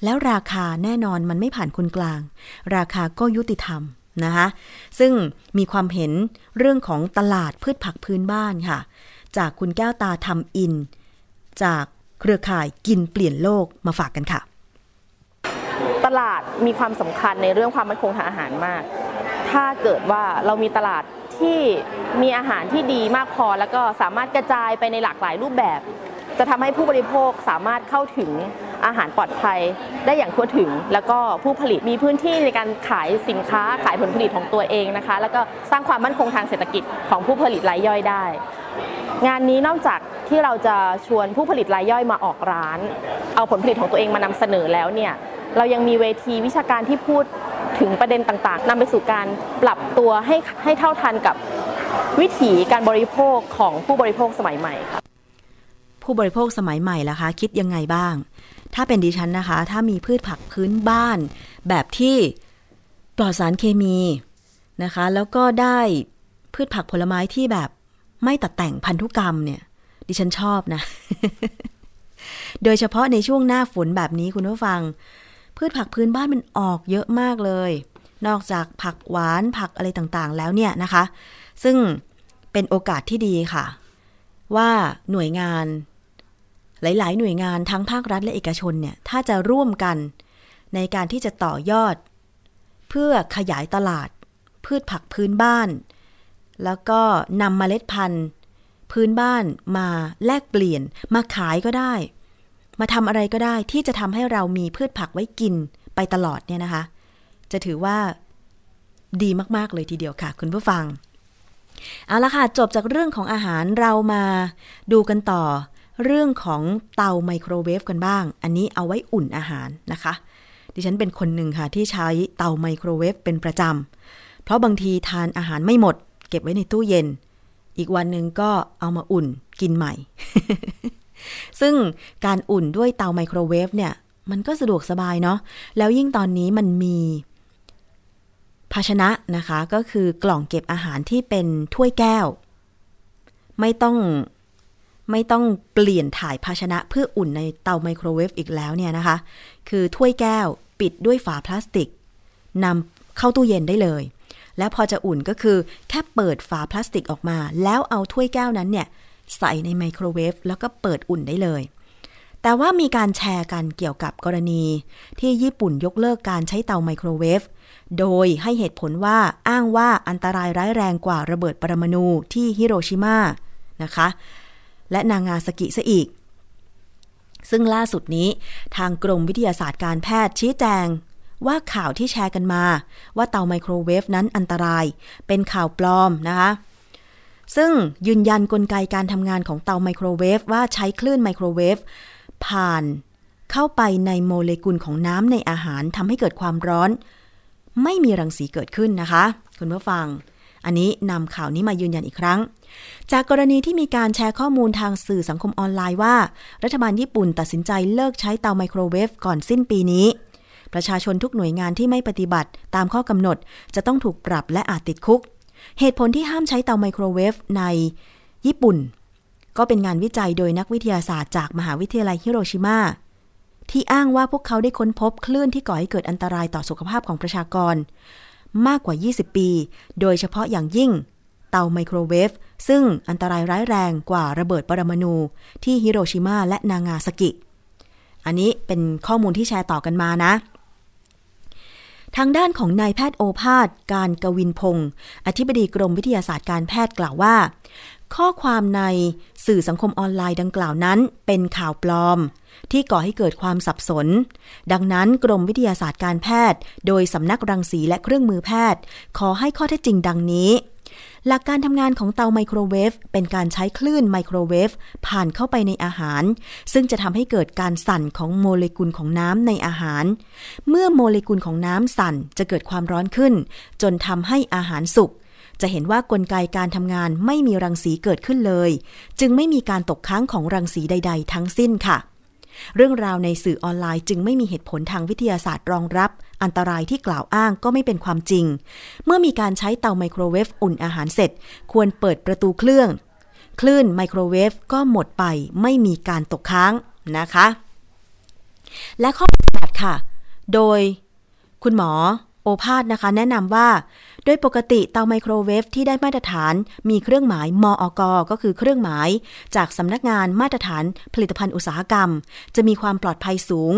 แล้วราคาแน่นอนมันไม่ผ่านคนกลาง ราคาก็ยุติธรรมนะคะซึ่งมีความเห็นเรื่องของตลาดพืชผักพื้นบ้านค่ะ จากคุณแก้วตาทำอิน จากเครือข่ายกินเปลี่ยนโลกมาฝากกันค่ะ ตลาดมีความสำคัญในเรื่องความมั่นคงทางอาหารมาก ถ้าเกิดว่าเรามีตลาด ที่มีอาหารที่ดีมากพอ แล้วก็สามารถกระจายไปในหลากหลายรูปแบบ จะทำให้ผู้บริโภคสามารถเข้าถึง อาหารปลอดภัยได้อย่างทั่วถึง แล้วก็ผู้ผลิตมีพื้นที่ในการขายสินค้าขายผลผลิตของตัวเองนะคะ แล้วก็สร้างความมั่นคงทางเศรษฐกิจของผู้ผลิตรายย่อยได้ งานนี้นอกจากที่เราจะชวนผู้ผลิตรายย่อยมาออกร้าน เอาผลผลิตของตัวเองมานำเสนอแล้วเนี่ยเรายังมีเวทีวิชาการที่พูดถึงประเด็นต่างๆนำไปสู่การปรับตัวให้ให้เท่าทันกับวิถีการบริโภคของผู้บริโภคสมัยใหม่ค่ะ ผู้บริโภคสมัยใหม่ล่ะคะ คิดยังไงบ้าง ถ้าเป็นดิฉันนะคะ ถ้ามีพืชผักพื้นบ้าน แบบที่ปลอดสารเคมีนะคะ แล้วก็ได้พืชผักผลไม้ที่แบบไม่ตัดแต่งพันธุกรรมเนี่ย ดิฉันชอบนะ โดยเฉพาะในช่วงหน้าฝนแบบนี้คุณผู้ฟัง พืชผักพื้นบ้านมันออกเยอะมากเลย นอกจากผักหวานผักอะไรต่างๆ แล้วเนี่ยนะคะ ซึ่งเป็นโอกาสที่ดีค่ะ ว่าหน่วยงาน หลาย ๆ หน่วยงานทั้งภาครัฐและเอกชนเนี่ยถ้าจะร่วมกันในการที่จะต่อยอด เพื่อขยายตลาด พืชผักพื้นบ้าน แล้วก็นำเมล็ดพันธุ์ พื้นบ้านมาแลกเปลี่ยนมาขายก็ได้ มาทำอะไรก็ได้ที่จะทำให้เรามีพืชผักไว้กินไปตลอดเนี่ยนะคะ จะถือว่าดีมาก ๆ เลยทีเดียวค่ะ คุณผู้ฟัง เอาละค่ะ จบจากเรื่องของอาหารเรามาดูกันต่อ เรื่องของเตาไมโครเวฟกันบ้าง อันนี้เอาไว้อุ่นอาหารนะคะ ดิฉันเป็นคนหนึ่งค่ะที่ใช้เตาไมโครเวฟเป็นประจำ เพราะบางทีทานอาหารไม่หมด เก็บไว้ในตู้เย็น อีกวันหนึ่งก็เอามาอุ่นกินใหม่ ซึ่งการอุ่นด้วยเตาไมโครเวฟเนี่ย มันก็สะดวกสบายเนาะ แล้วยิ่งตอนนี้มันมีภาชนะนะคะก็คือกล่องเก็บอาหารที่เป็นถ้วยแก้ว ไม่ต้อง ไม่ต้องเปลี่ยนถ่ายภาชนะเพื่ออุ่นในเตาไมโครเวฟอีกแล้วเนี่ยนะคะ คือถ้วยแก้วปิดด้วยฝาพลาสติกนำเข้าตู้เย็นได้เลย แล้วพอจะอุ่นก็คือแค่เปิดฝาพลาสติกออกมา แล้วเอาถ้วยแก้วนั้นเนี่ยใส่ในไมโครเวฟแล้วก็เปิดอุ่นได้เลย แต่ว่ามีการแชร์กันเกี่ยวกับกรณีที่ญี่ปุ่นยกเลิกการใช้เตาไมโครเวฟ โดยให้เหตุผลว่าอ้างว่าอันตรายร้ายแรงกว่าระเบิดปรมาณูที่ฮิโรชิมานะคะ และนางาซากิซะอีก ซึ่งล่าสุดนี้ ทางกรมวิทยาศาสตร์การแพทย์ชี้แจง ว่าข่าวที่แชร์กันมา ว่าเตาไมโครเวฟนั้นอันตราย เป็นข่าวปลอมนะคะซึ่งยืนยันกลไกการทำงานของเตาไมโครเวฟว่าใช้คลื่นไมโครเวฟผ่านเข้าไปในโมเลกุลของน้ำในอาหารทำให้เกิดความร้อน ไม่มีรังสีเกิดขึ้นนะคะ คุณผู้ฟัง อันนี้นำข่าวนี้มายืนยันอีกครั้ง จากกรณีที่มีการแชร์ข้อมูลทางสื่อสังคมออนไลน์ว่า รัฐบาลญี่ปุ่นตัดสินใจเลิกใช้เตาไมโครเวฟก่อนสิ้นปีนี้ ประชาชนทุกหน่วยงานที่ไม่ปฏิบัติตามข้อกำหนดจะต้องถูกปรับและอาจติดคุก เหตุผลที่ห้ามใช้เตาไมโครเวฟในญี่ปุ่น ก็เป็นงานวิจัยโดยนักวิทยาศาสตร์จากมหาวิทยาลัยฮิโรชิมาที่อ้างว่าพวกเขาได้ค้นพบคลื่นที่ก่อให้เกิดอันตรายต่อสุขภาพของประชากร มากกว่า 20 ปี โดยเฉพาะอย่างยิ่ง เตาไมโครเวฟซึ่งอันตรายร้ายแรงกว่าระเบิดปรมาณูที่ฮิโรชิมาและนางาซากิ อันนี้เป็นข้อมูลที่แชร์ต่อกันมานะ ทางด้านของนายแพทย์โอภาส การกวินพงศ์อธิบดีกรมวิทยาศาสตร์การแพทย์กล่าวว่า ข้อความในสื่อสังคมออนไลน์ดังกล่าวนั้น เป็นข่าวปลอม ที่ก่อให้เกิดความสับสน ดังนั้นกรมวิทยาศาสตร์การแพทย์ โดยสำนักรังสีและเครื่องมือแพทย์ ขอให้ข้อเท็จจริงดังนี้ หลักการทำงานของเตาไมโครเวฟเป็นการใช้คลื่นไมโครเวฟผ่านเข้าไปในอาหาร ซึ่งจะทำให้เกิดการสั่นของโมเลกุลของน้ำในอาหาร เมื่อโมเลกุลของน้ำสั่นจะเกิดความร้อนขึ้น จนทำให้อาหารสุก จะเห็นว่ากลไกการทำงานไม่มีรังสีเกิดขึ้นเลย จึงไม่มีการตกค้างของรังสีใด ๆ ทั้งสิ้นค่ะ เรื่องราวในสื่อออนไลน์จึงไม่มีเหตุผลทางวิทยาศาสตร์รองรับ อันตรายที่กล่าวอ้างก็ไม่เป็นความจริง เมื่อมีการใช้เตาไมโครเวฟอุ่นอาหารเสร็จ ควรเปิดประตูเครื่อง คลื่นไมโครเวฟก็หมดไปไม่มีการตกค้างนะคะ และข้อปฏิบัติค่ะ โดย คุณหมอ โอภาสนะคะ แนะนำว่า โดยปกติเตาไมโครเวฟที่ได้มาตรฐานมีเครื่องหมายมอกก็คือเครื่องหมาย จากสำนักงานมาตรฐานผลิตภัณฑ์อุตสาหกรรม จะมีความปลอดภัยสูง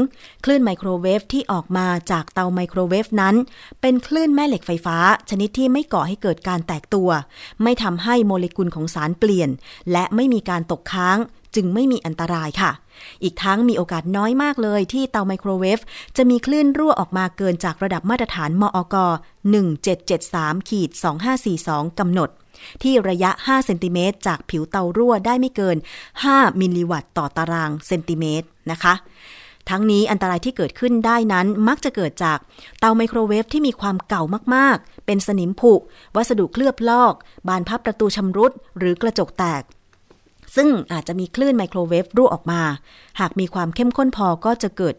คลื่นไมโครเวฟที่ออกมาจากเตาไมโครเวฟนั้น เป็นคลื่นแม่เหล็กไฟฟ้า ชนิดที่ไม่ก่อให้เกิดการแตกตัว ไม่ทำให้โมเลกุลของสารเปลี่ยน และไม่มีการตกค้าง จึงไม่มีอันตรายค่ะ อีกทั้งมีโอกาสน้อยมากเลยที่เตาไมโครเวฟจะมีคลื่นรั่วออกมาเกินจากระดับมาตรฐานมอก1773ขีด2542กำหนด ที่ระยะ 5 เซนติเมตรจากผิวเตารั่วได้ไม่เกิน 5 มิลลิวัตต์ต่อตารางเซนติเมตรนะคะทั้งนี้อันตรายที่เกิดขึ้นได้นั้นมักจะเกิดจากเตาไมโครเวฟที่มีความเก่ามาก ๆ เป็นสนิมผุ วัสดุเคลือบลอก บานพับประตูชำรุด หรือกระจกแตก ซึ่งอาจจะมีคลื่นไมโครเวฟรั่วออกมา หากมีความเข้มข้นพอก็จะเกิด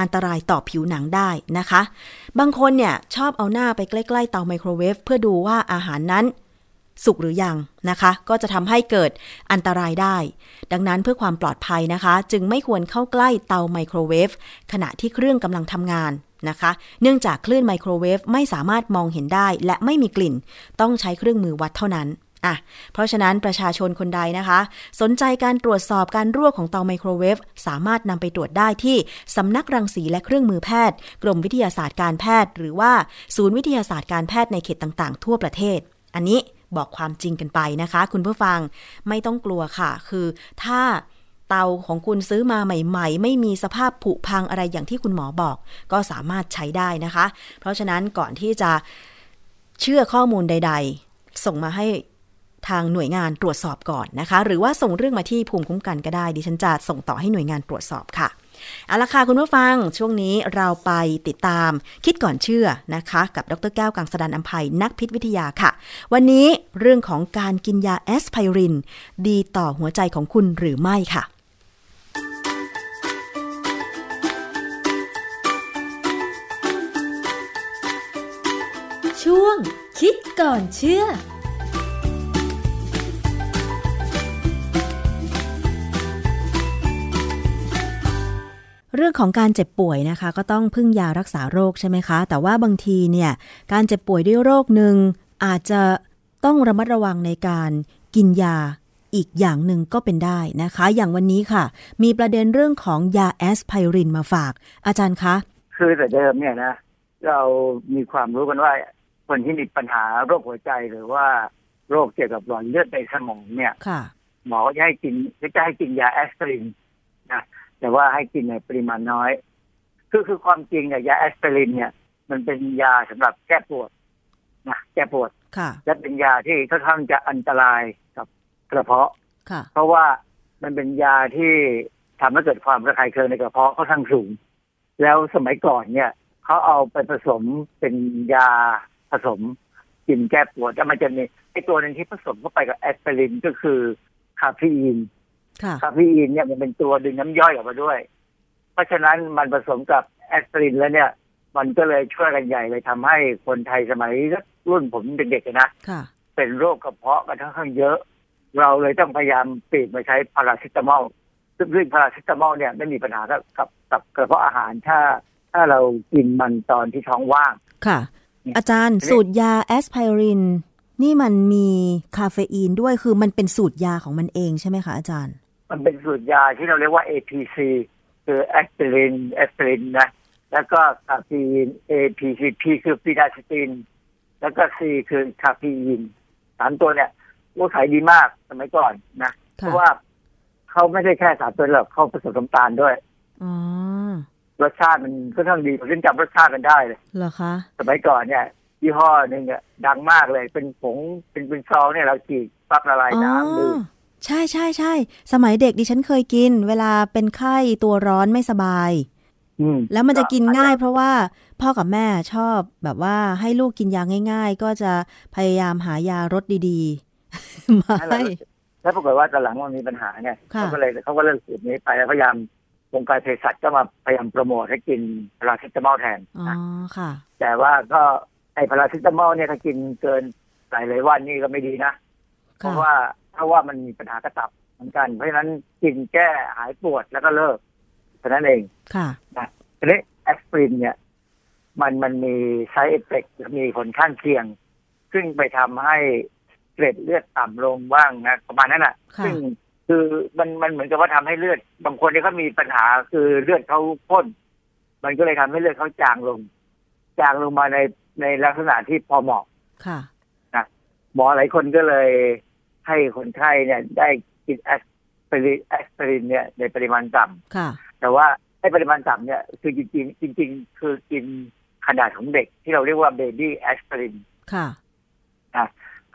อันตรายต่อผิวหนังได้นะคะ บางคนเนี่ยชอบเอาหน้าไปใกล้ๆเตาไมโครเวฟเพื่อดูว่าอาหารนั้น สุกหรือยังนะคะ ก็จะทำให้เกิดอันตรายได้ ดังนั้นเพื่อความปลอดภัยนะคะ จึงไม่ควรเข้าใกล้เตาไมโครเวฟขณะที่เครื่องกำลังทำงานนะคะ เนื่องจากคลื่นไมโครเวฟไม่สามารถมองเห็นได้ และไม่มีกลิ่น ต้องใช้เครื่องมือวัดเท่านั้น อะเพราะฉะนั้นประชาชนคนใดนะคะ สนใจการตรวจสอบการรั่วของเตาไมโครเวฟสามารถนำไปตรวจได้ที่สำนักรังสีและเครื่องมือแพทย์ กรมวิทยาศาสตร์การแพทย์ หรือว่าศูนย์วิทยาศาสตร์การแพทย์ในเขตต่างๆ ทั่วประเทศ อันนี้บอกความจริงกันไปนะคะ คุณผู้ฟังไม่ต้องกลัวค่ะ คือถ้าเตาของคุณซื้อมาใหม่ ๆ ไม่มีสภาพผุพังอะไรอย่างที่คุณหมอบอก ก็สามารถใช้ได้นะคะ เพราะฉะนั้นก่อนที่จะเชื่อข้อมูลใด ๆ ส่งมาให้ ทางหน่วยงานตรวจสอบก่อนนะคะ หรือว่าส่งเรื่องมาที่ภูมิคุ้มกันก็ได้ ดิฉันจะส่งต่อให้หน่วยงานตรวจสอบค่ะเอาละค่ะคุณผู้ฟังช่วงนี้เราไปติดตามคิดก่อนเชื่อนะคะ กับดรแก้วกังสดานอัมภัยนักพิษวิทยาค่ะ วันนี้เรื่องของการกินยาแอสไพริน ดีต่อหัวใจของคุณหรือไม่ค่ะ ช่วงคิดก่อนเชื่อ เรื่องของการเจ็บป่วยนะคะ ก็ต้องพึ่งยารักษาโรคใช่ไหมคะ แต่ว่าบางทีเนี่ยการเจ็บป่วยด้วยโรคหนึ่งอาจจะต้องระมัดระวังในการกินยาอีกอย่างหนึ่งก็เป็นได้นะคะ อย่างวันนี้ค่ะ มีประเด็นเรื่องของยาแอสไพรินมาฝาก อาจารย์คะ คือแต่เดิมเนี่ยนะ เรามีความรู้กันว่า คนที่มีปัญหาโรคหัวใจหรือว่าโรคเกี่ยวกับหลอดเลือดในสมองเนี่ยค่ะ หมอก็จะให้กินจะให้กินยาแอสไพรินนะ แต่ว่าให้กินในปริมาณน้อย คือคือความจริงเนี่ยยาแอสไพริน เนี่ย มันเป็นยาสำหรับแก้ปวดนะแก้ปวดค่ะและเป็นยาที่ค่อนข้างจะอันตรายกับกระเพาะค่ะเพราะว่ามันเป็นยาที่ทำให้เกิดความระคายเคืองในกระเพาะค่อนข้างสูง แล้วสมัยก่อนเนี่ยเขาเอาไปผสมเป็นยาผสมกินแก้ปวดแล้วมันจะมีไอ้ตัวหนึ่งที่ผสมเข้าไปกับแอสไพรินก็คือคาเฟอีน ค่ะคาเฟอีนเนี่ยมันเป็นตัวดึงน้ำย่อยออกมาด้วย เพราะฉะนั้นมันผสมกับแอสไพรินแล้วเนี่ย มันก็เลยช่วยกันใหญ่เลยทำให้คนไทยสมัยรุ่นผมเด็กๆนะค่ะเป็นโรคกระเพาะกันค่อนข้างเยอะ เราเลยต้องพยายามเปลี่ยนมาใช้พาราซิตามอลซึ่งซึ่งพาราซิตามอลเนี่ยไม่มีปัญหากับกับกับกระเพาะอาหารถ้า ถ้าเรากินมันตอนที่ท้องว่างค่ะ อาจารย์ทีนี้สูตรยาแอสไพรินนี่มันมีคาเฟอีนด้วยคือมันเป็นสูตรยาของมันเองใช่ไหมคะอาจารย์ มันเป็นสูตรยาที่เราเรียกว่า APC คือแอสไพรินแอสไพรินนะแล้วก็คาเฟอีน APC P คือ phenacetin แล้วก็ C คือคาเฟอีนสามตัวเนี่ยโอ้ขายดีมากสมัยก่อนนะค่ะราะว่าเขาไม่ได้แค่สามตัวหรอกเขาผสมน้ำตาลด้วยอ๋อรสชาติมันค่อนข้างดีผมยังจำรสชาติมันได้เลยเหรอคะสมัยก่อนเนี่ยยี่ห้อหนึ่งอะดังมากเลย เป็นผงเป็นเป็นซองเนี่ยเราฉีดปั๊บละลายน้ำดื่ม ใช่ใช่ใช่สมัยเด็กดิฉันเคยกิน เวลาเป็นไข้ตัวร้อนไม่สบายอืมแล้วมันจะกินง่ายเพราะว่าพ่อกับแม่ชอบแบบว่าให้ลูกกินยาง่าย ๆ ก็จะพยายามหายารสดีๆมานั่นแหละให้แล้วปรากฏว่าตอนหลังมันมีปัญหาไงค่ะเขาก็เลยเขาก็เลิกสูตรนี้ไปแล้วพยายามวงการเภสัชก็มาพยายามโปรโมทให้กินพาราเซตามอลแทนอ๋อนะค่ะ แต่ว่าก็ไอพาราเซตามอลเนี่ยถ้ากินเกินหลายหลายๆวันนี่ก็ไม่ดีนะ เพค่ะราะว่า ถ้าว่ามันมีปัญหากระตับเหมือนกัน เพราะฉะนั้นกินแก้หายปวดแล้วก็เลิกเท่านั้นเอง ค่ะทีนี้แอสไพรินเนี่ย มันมันมี side effect มีผลข้างเคียง ซึ่งไปทำให้เกล็ดเลือดต่ำลงบ้างนะประมาณนั้นอะค่ะ ซึ่งคือมันมันเหมือนกับว่าทำให้เลือด บางคนที่เขามีปัญหาคือเลือดเขาข้น มันก็เลยทำให้เลือดเขาจางลง จางลงมาในในลักษณะที่พอเหมาะค่ะหมอหลายคนก็เลย ให้คนไข้เนี่ยได้กินแอสไพรินแอสไพรินเนี่ยในปริมาณต่ำค่ะแต่ว่าให้ปริมาณต่ำเนี่ยคือจริงๆจริงๆคือกินขนาดของเด็กที่เราเรียกว่าเบบี้แอสไพรินค่ะ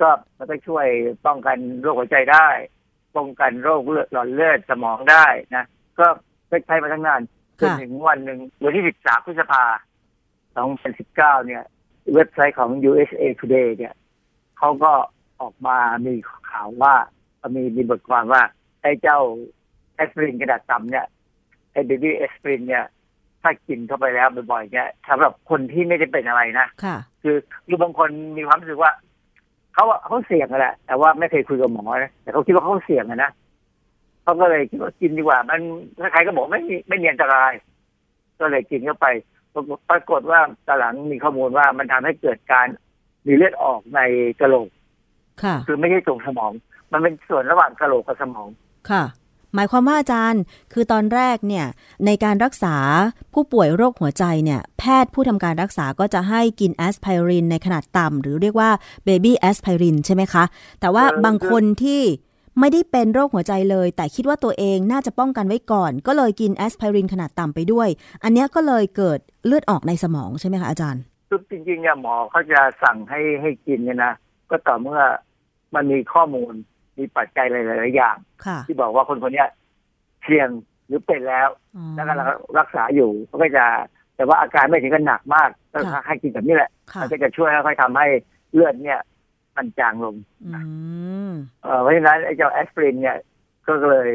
ก็มันก็ช่วยป้องกันโรคหัวใจได้ ป้องกันโรคเลือดหลอดเลือดสมองได้นะก็ได้ใช้มาทั้งนานจนค่ะถึงวันหนึ่งวันที่13พฤษภา2019 เนี่ย เว็บไซต์ของ USA Today เนี่ยเขาก็ ออกมามีข่าวว่ามีมีบทความว่าไอ้เจ้าแอสไพรินกระดาษต่ำเนี่ยไอ้ baby aspirin เนี่ยถ้ากินเข้าไปแล้วบ่อยๆเนี่ยสำหรับคนที่ไม่ได้เป็นอะไรนะค่ะ คือคือบางคนมีความรู้สึกว่าเขาอะเขาเสี่ยงอะแหละแต่ว่าไม่เคยคุยกับหมอนะแต่เขาคิดว่าเขาเสี่ยงอะนะเขาก็เลยคิดว่ากินดีกว่า มันใครๆก็บอกไม่มีไม่มีอันตราย ก็เลยกินเข้าไปปรากฏปรากฏว่าตอนหลังมีข้อมูลว่ามันทำให้เกิดการมีเลือดออกในกระโหลก ค่ะ คือไม่ใช่ตรงสมอง มันเป็นส่วนระหว่างกระโหลกกับสมองค่ะ หมายความว่าอาจารย์ คือตอนแรกเนี่ยในการรักษาผู้ป่วยโรคหัวใจเนี่ย แพทย์ผู้ทำการรักษาก็จะให้กินแอสไพรินในขนาดต่ำหรือเรียกว่า baby aspirin ใช่ไหมคะ แต่ว่าเออบางคนที่ไม่ได้เป็นโรคหัวใจเลย แต่คิดว่าตัวเองน่าจะป้องกันไว้ก่อน ก็เลยกินแอสไพรินขนาดต่ำไปด้วย อันเนี้ยก็เลยเกิดเลือดออกในสมองใช่ไหมคะอาจารย์คือจริงๆเนี่ยหมอเขาจะสั่งให้ให้กินเนี่ยนะ ก็ต่อเมื่อมันมีข้อมูลมีปัจจัยหลายๆอย่างค่ะที่บอกว่าคนคนเนี้ยเสี่ยงหรือเป็นแล้วอ๋อแล้วก็รักษาอยู่เขาก็จะ แต่ว่าอาการไม่ถึงกับหนักมากก็ค่ะให้กินแบบนี้แหละค่ะมันก็จะช่วยค่อยๆทำให้เลือดเนี่ย มันจางลงอืมเอ่อเพราะฉะนั้นไอ้เจ้าแอสไพรินเนี่ยก็เลย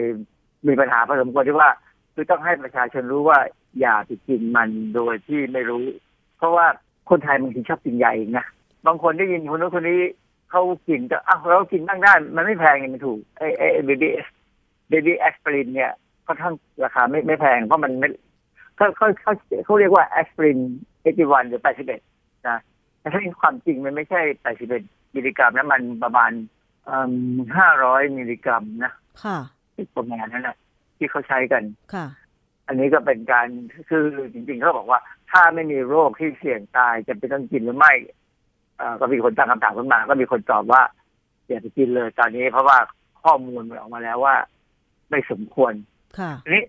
มีปัญหาพอสมควรที่ว่าคือต้องให้ประชาชนรู้ว่าอย่าไปกินมันโดยที่ไม่รู้ เพราะว่าคนไทยบางทีชอบกินยาเองนะบางคนได้ยินคนนู้นคนนี้ เขากินก็อ้าวเรากินบ้างได้ มันไม่แพงเนี่ยมันถูกไอ้ไอ้ baby baby aspirin เนี่ยค่อนข้างราคาไม่ไม่แพงเพราะมันไม่เขาเขาเขาเขาเรียกว่าแอสไพริน81หรือ81นะแต่ถ้าความจริงมันไม่ใช่81มิลลิกรัมนะมันประมาณห้าร้อยมิลลิกรัมนะค่ะประมาณนั้นนะที่เขาใช้กันค่ะ อันนี้ก็เป็นการคือจริงๆเขาบอกว่า ถ้าไม่มีโรคที่เสี่ยงตายจะเป็นต้องกินหรือไม่เอ่อ ก็มีคนตั้งคำถามขึ้นมา ก็มีคนตอบว่าอย่าไปกินเลยตอนนี้ เพราะว่าข้อมูลมันออกมาแล้วว่า ไม่สมควรค่ะทีนี้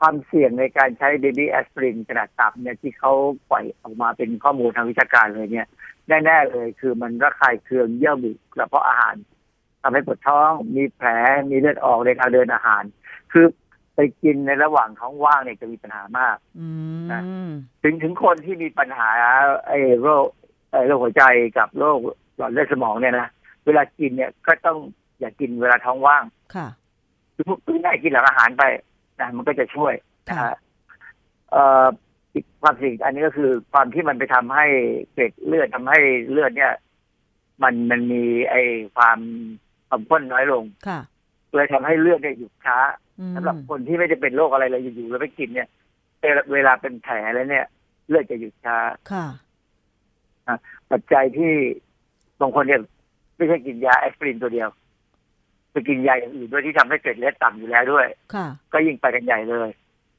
ความเสี่ยงในการใช้เบบี้แอสไพรินขนาดต่ำเนี่ยที่เขาปล่อยออกมาเป็นข้อมูลทางวิชาการเลยเนี่ยแน่ๆเลย คือมันระคายเคืองเยื่อบุกระเพาะอาหารทำให้ปวดท้องมีแผลมีเลือดออกในทางเดินอาหาร คือไปกินในระหว่างท้องว่างเนี่ยจะมีปัญหามากอืมถึงถึงคนที่มีปัญหาไอ้โรคไอ้ โรคหัวใจกับโรคหลอดเลือดสมองเนี่ยนะเวลากินเนี่ยก็ต้องอย่ากินเวลาท้องว่าง ค่ะคือพวกง่ายๆกินหลังอาหารไปนะมันก็จะช่วยนะค่ะฮะเอ่ออีกความสิ่งอันนี้ก็คือความที่มันไปทำให้เกล็ดเลือดทำให้เลือดเนี่ย มันมันมีไอ้ความความข้นน้อยลง ค่ะเลยทำให้เลือดเนี่ยหยุดช้าอืมสำหรับคนที่ไม่ได้เป็นโรคอะไรเลยอยู่ๆแล้วไปกินเนี่ยเวลาเวลาเป็นแผลแล้วเนี่ย เลือดจะหยุดช้า ค่ะ ปัจจัยที่บางคนเนี่ยไม่ใช่กินยาแอสไพรินตัวเดียวไปกินยาอย่างอื่นด้วยที่ทำให้เกล็ดเลือดต่ำอยู่แล้วด้วยค่ะก็ยิ่งไปกันใหญ่เลย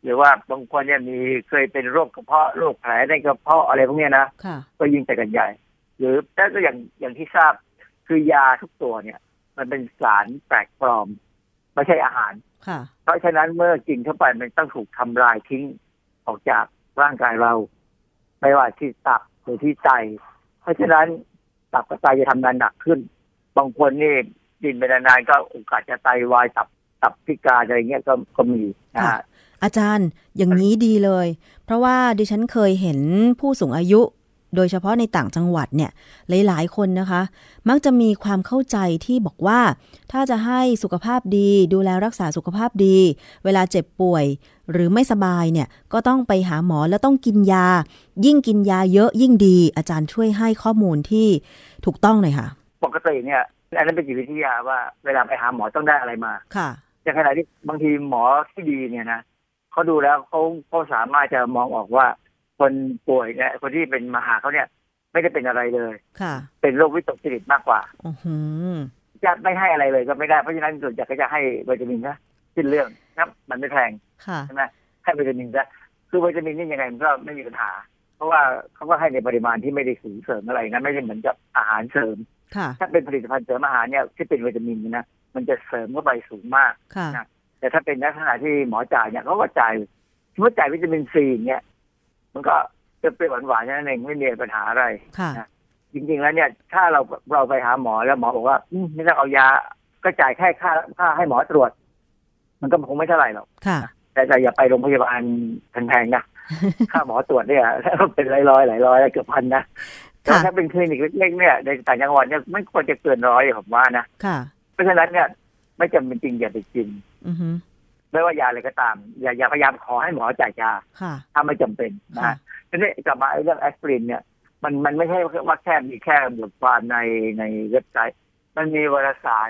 หรือว่าบางคนเนี่ยมีเคยเป็นโรคกระเพาะโรคแผลในกระเพาะอะไรพวกเนี้ยนะค่ะก็ยิ่งไปกันใหญ่ หรือแต่ก็อย่างอย่างที่ทราบคือยาทุกตัวเนี่ย มันเป็นสารแปลกปลอมไม่ใช่อาหารค่ะเพราะฉะนั้นเมื่อกินเข้าไปมันต้องถูกทำลายทิ้งออกจากร่างกายเรา ไม่ว่าที่ตับ หรือที่ไต เพราะฉะนั้นตับกับไตจะทำงานหนักขึ้น บางคนนี่กินไปนานๆก็โอกาสจะไตวายตับตับพิการอะไรเงี้ยก็ก็มีนะค่ะฮะอาจารย์อย่างนี้ดีเลย เพราะว่าดิฉันเคยเห็นผู้สูงอายุ โดยเฉพาะในต่างจังหวัดเนี่ยหลาย ๆ คนนะคะ มักจะมีความเข้าใจที่บอกว่า ถ้าจะให้สุขภาพดี ดูแลรักษาสุขภาพดี เวลาเจ็บป่วย หรือไม่สบายเนี่ยก็ต้องไปหาหมอแล้วต้องกินยา ยิ่งกินยาเยอะยิ่งดี อาจารย์ช่วยให้ข้อมูลที่ถูกต้องหน่อยค่ะ ปกติเนี่ยอันนั้นเป็นจิตวิทยาว่าเวลาไปหาหมอต้องได้อะไรมาค่ะแต่ขณะที่บางทีหมอที่ดีเนี่ยนะเขาดูแล้วเขาเขาสามารถจะมองออกว่า คนป่วยเนี่ยคนที่เป็นมาหาเขาเนี่ย ไม่ได้เป็นอะไรเลย ค่ะ เป็นโรควิตกจริตมากกว่าอือหือจะไม่ให้อะไรเลยก็ไม่ได้เพราะฉะนั้นส่วนใหญ่ก็จะให้วิตามินนะสิ้นเรื่องครับมันไม่แพงค่ะใช่ไหมให้วิตามินซะคือวิตามินนี่ยังไงมันก็ไม่มีปัญหา เพราะว่าเขาก็ให้ในปริมาณที่ไม่ได้สูงเสริมอะไรนะไม่ได้เหมือนกับอาหารเสริมค่ะถ้าเป็นผลิตภัณฑ์เสริมอาหารเนี่ยที่เป็นวิตามินนะมันจะเสริมเข้าไปสูงมากค่ะแต่ถ้าเป็นลักษณะที่หมอจ่ายเนี่ยเขาก็จ่ายสมมติจ่ายวิตามินซีเนี่ย มันก็เปรี้ยวๆหวานๆนั่นเองไม่มีปัญหาอะไรค่ะจริงๆแล้วเนี่ย ถ้าเราเราไปหาหมอแล้วหมอบอกว่าอืมไม่ต้องเอายาก็จ่ายแค่ค่าค่าให้หมอตรวจ มันก็คงไม่เท่าไหร่หรอกค่ะแต่แต่อย่าไปโรงพยาบาลแพงๆนะค่าหมอตรวจเนี่ยเป็นร้อยร้อยๆหลายร้อยเกือบพันนะแต่ค่ะถ้าเป็นคลินิกเล็กๆเนี่ยในต่างจังหวัดเนี่ยไม่ควรจะเกินร้อยผมว่านะค่ะเพราะฉะนั้นเนี่ย ไม่จำเป็นจริงอย่าไปกินอือหือ ไม่ว่ายาอะไรก็ตาม อย่าอย่าพยายามขอให้หมอจ่ายยาค่ะถ้าไม่จำเป็นนะค่ะฮะทีนี้กลับมาไอ้เรื่องแอสไพรินเนี่ยมันมันไม่ใช่ว่าแค่มีแค่บทความในในเว็บไซต์ มันมีวารสาร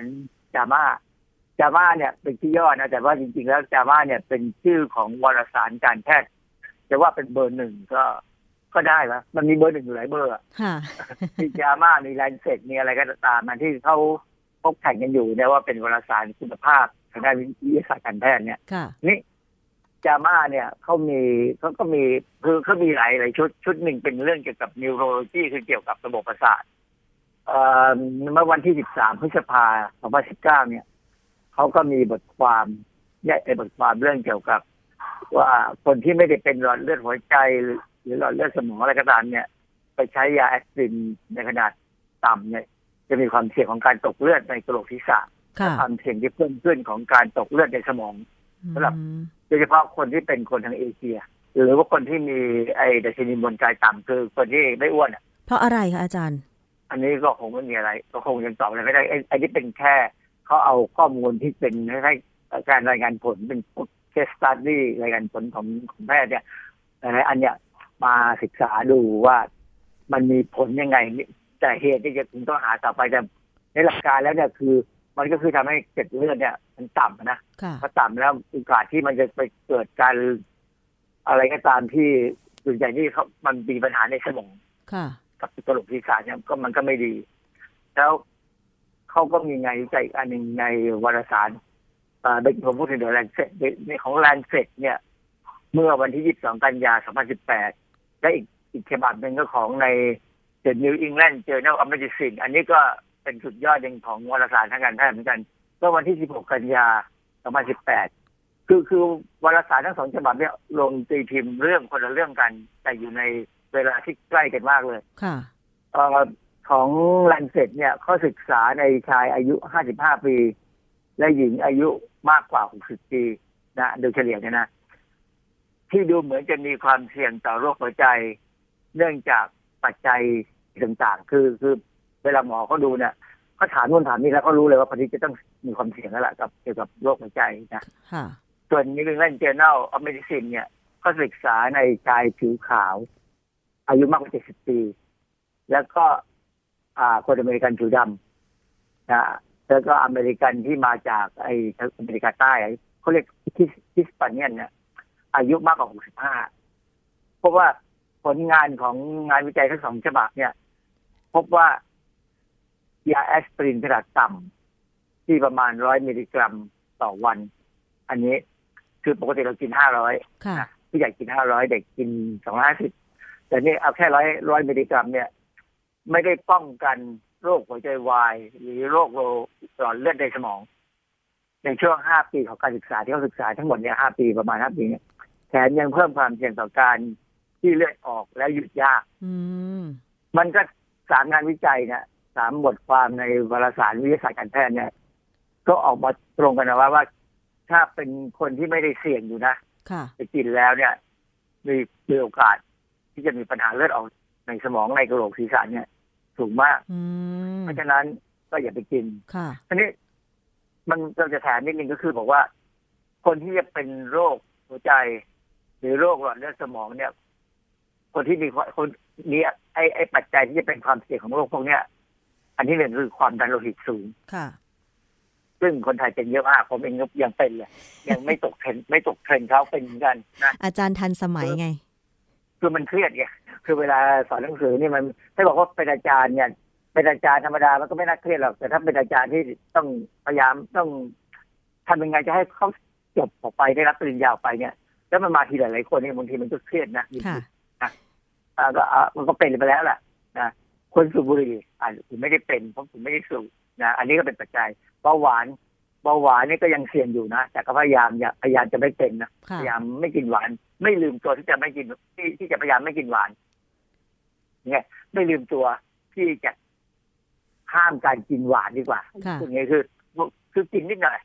JAMA JAMA เนี่ยเป็นที่ย่อนะ แต่ว่าจริง ๆ แล้ว JAMA เนี่ยเป็นชื่อของวารสารการแพทย์จะว่าเป็นเบอร์หนึ่งก็ก็ได้นะมันมีเบอร์หนึ่งอยู่หลายเบอร์อะค่ะมี JAMA มี Lancet มีอะไรก็ตามมันที่เขาพกแข่งกันอยู่เนี่ยว่าเป็นวารสารคุณภาพทางด้านวิทยาศาสตร์การแพทย์เนี่ยค่ะนี่ JAMA เนี่ยเขามีเขาก็มีคือเขามีหลายหลายชุดชุดหนึ่งเป็นเรื่องเกี่ยวกับ neurology คือเกี่ยวกับระบบประสาทเอ่อเมื่อวันที่ 13 พฤษภาคม 2019 เนี่ยเขาก็มีบทความเนี่ยไอ้บทความเรื่องเกี่ยวกับ ว่าคนที่ไม่ได้เป็นหลอดเลือดหัวใจ หรือหลอดเลือดสมองอะไรก็ตามเนี่ย ไปใช้ยาแอสไพรินในขนาดต่ำเนี่ย จะมีความเสี่ยงของการตกเลือดในกระโหลกศีรษะ ค่ะความเสี่ยงที่เพิ่มขึ้นของการตกเลือดในสมองสำหรับอืมโดยเฉพาะคนที่เป็นคนทางเอเชีย หรือว่าคนที่มีไอ้ดัชนีมวลกายต่ำคือคนที่ไม่อ้วนอะเพราะอะไรคะอาจารย์ อันนี้ก็คงไม่มีอะไร ก็คงยังตอบอะไรไม่ได้ไอ้ไอ้ที่เป็นแค่เขาเอาข้อมูลที่เป็นคล้ายๆการรายงานผลเป็นเคสตัดดี้รายงานผลของของแพทย์เนี่ยหลายๆอันเนี่ยมาศึกษาดูว่ามันมีผลยังไง แต่เหตุที่จะถึงต้องหาต่อไปแต่ในหลักการแล้วเนี่ยคือ มันก็คือทำให้เกล็ดเลือดเนี่ย มันต่ำอะนะค่ะพอต่ำแล้วโอกาสที่มันจะไปเกิดการอะไรก็ตามที่ส่วนใหญ่ที่เขามันมีปัญหาในสมองค่ะกับกระโหลกศีรษะเนี่ยก็มันก็ไม่ดี แล้วเขาก็มีงานวิจัยอีกอันหนึ่งในวารสารอ่าเป็นผมพูดถึงเดอะแลนเซตในของแลนเซตเนี่ย เมื่อวันที่ 22 กันยา 2018 และอีกอีกฉบับหนึ่งก็ของใน The New England Journal of Medicine อันนี้ก็ เป็นสุดยอดหนึ่งของวารสารทางการแพทย์เหมือนกันก็วันที่ 16 กันยา 2018 คือคือวารสารทั้งสองฉบับเนี่ยลงตีพิมพ์เรื่องคนละเรื่องกัน แต่อยู่ในเวลาที่ใกล้กันมากเลย ค่ะเอ่อของแลนเซตเนี่ยเขาศึกษาในชายอายุ 55 ปี และหญิงอายุมากกว่า 60 ปีนะโดยเฉลี่ยเนี่ยนะ ที่ดูเหมือนจะมีความเสี่ยงต่อโรคหัวใจ เนื่องจากปัจจัยต่างๆ คือคือ เวลาหมอเขาดูเนี่ยเขาถามนู่นถามนี่แล้วเขารู้เลยว่าคนนี้จะต้องมีความเสี่ยงแล้วล่ะกับเกี่ยวกับโรคหัวใจนะค่ะส่วนนิว e ง l ลน Journal of Medicine เนี่ยก็ศึกษาในชายผิวขาว อายุมากกว่า70ปี แล้วก็อ่าคนอเมริกันผิวดำนะแล้วก็อเมริกันที่มาจากไออเมริกาใต้เขาเรียก His Hispanian เนี่ยอายุมากกว่า65เพราะว่าผลงานของงานวิจัยทั้งสองฉบับเนี่ย พบว่า ยาแอสไพรินขนาดต่ำที่ประมาณ100มิลลิกรัมต่อวัน อันนี้คือปกติเรากิน500ค่ะนะผู้ใหญ่กิน500เด็กกิน250แต่นี่เอาแค่ร้อยร้อยมิลลิกรัมเนี่ย ไม่ได้ป้องกันโรคหัวใจวาย หรือโรคหลอดเลือดในสมอง ในช่วง5ปีของการศึกษาที่เขาศึกษาทั้งหมดเนี่ย5ปีประมาณ5ปีเนี่ยแถมยังเพิ่มความเสี่ยงต่อการที่เลือดออกแล้วหยุดยากอืมมันก็สามงานวิจัยเนี่ย สามบทความในวารสารวิทยาศาสตร์การแพทย์เนี่ย ก็ออกมาตรงกันนะว่าว่า ถ้าเป็นคนที่ไม่ได้เสี่ยงอยู่นะค่ะไปกินแล้วเนี่ย มีมีโอกาสที่จะมีปัญหาเลือดออกในสมองในกระโหลกศีรษะเนี่ย สูงมากอืมเพราะฉะนั้นก็อย่าไปกินค่ะทีนี้มันเราจะแถมนิดนึงก็คือบอกว่า คนที่จะเป็นโรคหัวใจ หรือโรคหลอดเลือดสมองเนี่ย คนที่มีความคนมีไอ้ไอ้ปัจจัยที่จะเป็นความเสี่ยงของโรคพวกเนี้ย อันที่หนึ่งคือความดันโลหิตสูงค่ะ ซึ่งคนไทยเป็นเยอะมากผมเองก็ยังเป็นเลยยังไม่ตกเทรนด์ไม่ตกเทรนด์เขาเป็นเหมือนกันนะอาจารย์ทันสมัยไง คือมันเครียดไงคือเวลาสอนหนังสือนี่มันถ้าบอกว่าเป็นอาจารย์เนี่ยเป็นอาจารย์ธรรมดามันก็ไม่น่าเครียดหรอกแต่ถ้าเป็นอาจารย์ที่ต้องพยายามต้องทำยังไงจะให้เขาจบออกไปได้รับปริญญาออกไปเนี่ย แล้วมันมาทีหลายๆคนเนี่ยบางทีมันก็เครียดนะค่ะอ่าก็อ่ามันก็เป็นไปแล้วแหละนะ คนสูบบุหรี่อ่าผมไม่ได้เป็น เพราะผมไม่ได้สูบนะอันนี้ก็เป็นปัจจัยเบาหวานเบาหวานนี่ก็ยังเสี่ยงอยู่นะ แต่ก็พยายามอย่าพยายามจะไม่เป็นนะค่ะพยายามไม่กินหวาน ไม่ลืมตัวที่จะไม่กินที่ที่จะพยายามไม่กินหวานเนี่ยไม่ลืมตัวที่จะห้ามการกินหวานดีกว่าค่ะตรงนี้คือคือกินนิดหน่อย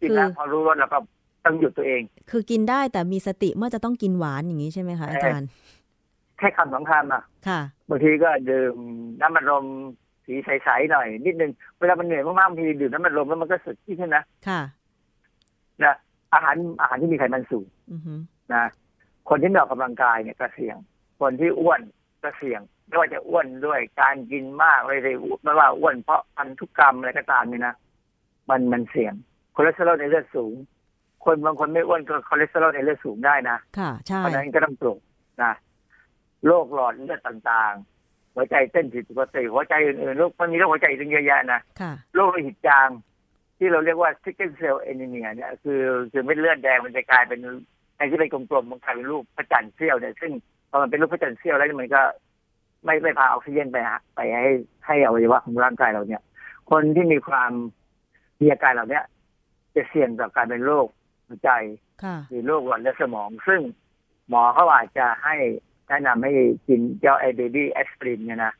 กินแล้วคือพอรู้รสแล้วก็ต้องหยุดตัวเอง คือกินได้แต่มีสติเมื่อจะต้องกินหวานอย่างนี้ใช่ไหมคะอาจารย์ แค่คำสองคำอะค่ะบางทีก็ดื่มน้ำมันลมสีใสๆหน่อย นิดนึงเวลามันเหนื่อยมากๆบางทีดื่มน้ำมันลมแล้วมันก็สดชื่นนะค่ะนะอาหารอาหารที่มีไขมันสูงอือฮึนะคนที่ไม่ออกกำลังกายเนี่ยก็เสี่ยง คนที่อ้วนก็เสี่ยงไม่ว่าจะอ้วนด้วยการกินมากไม่ได้อ้วนไม่ว่าอ้วนเพราะพันธุกรรมอะไรก็ตามเนี่ยนะมันมันเสี่ยงคอเลสเตอรอลในเลือดสูง คนบางคนไม่อ้วนก็คอเลสเตอรอลในเลือดสูงได้นะค่ะใช่เพราะฉะนั้นก็ต้องตรวจนะ โรคหลอดเลือดต่างๆ หัวใจเต้นผิดปกติหัวใจอื่นๆโรคมันมีโรคหัวใจอีกตั้งเยอะแยะนะค่ะโรคโลหิตจาง ที่เราเรียกว่า sickle cell anemia เนี่ยคือคือเม็ดเลือดแดงมันจะกลายเป็นไอ้ที่เป็นกลมๆมันกลายเป็นรูปพระจันทร์เสี้ยวเนี่ยซึ่งพอมันเป็นรูปพระจันทร์เสี้ยวแล้วเนี่ยมันก็ไม่ไม่พาออกซิเจนไปฮะไปให้ให้อวัยวะของร่างกายเราเนี่ย คนที่มีความมีอาการเหล่าเนี้ยจะเสี่ยงต่อการเป็นโรคหัวใจค่ะหรือโรคหลอดเลือดสมอง ซึ่งหมอเขาอาจจะให้ แนะนำให้กินเจ้าไอเบบี้แอสไพรินเนี่ยนะ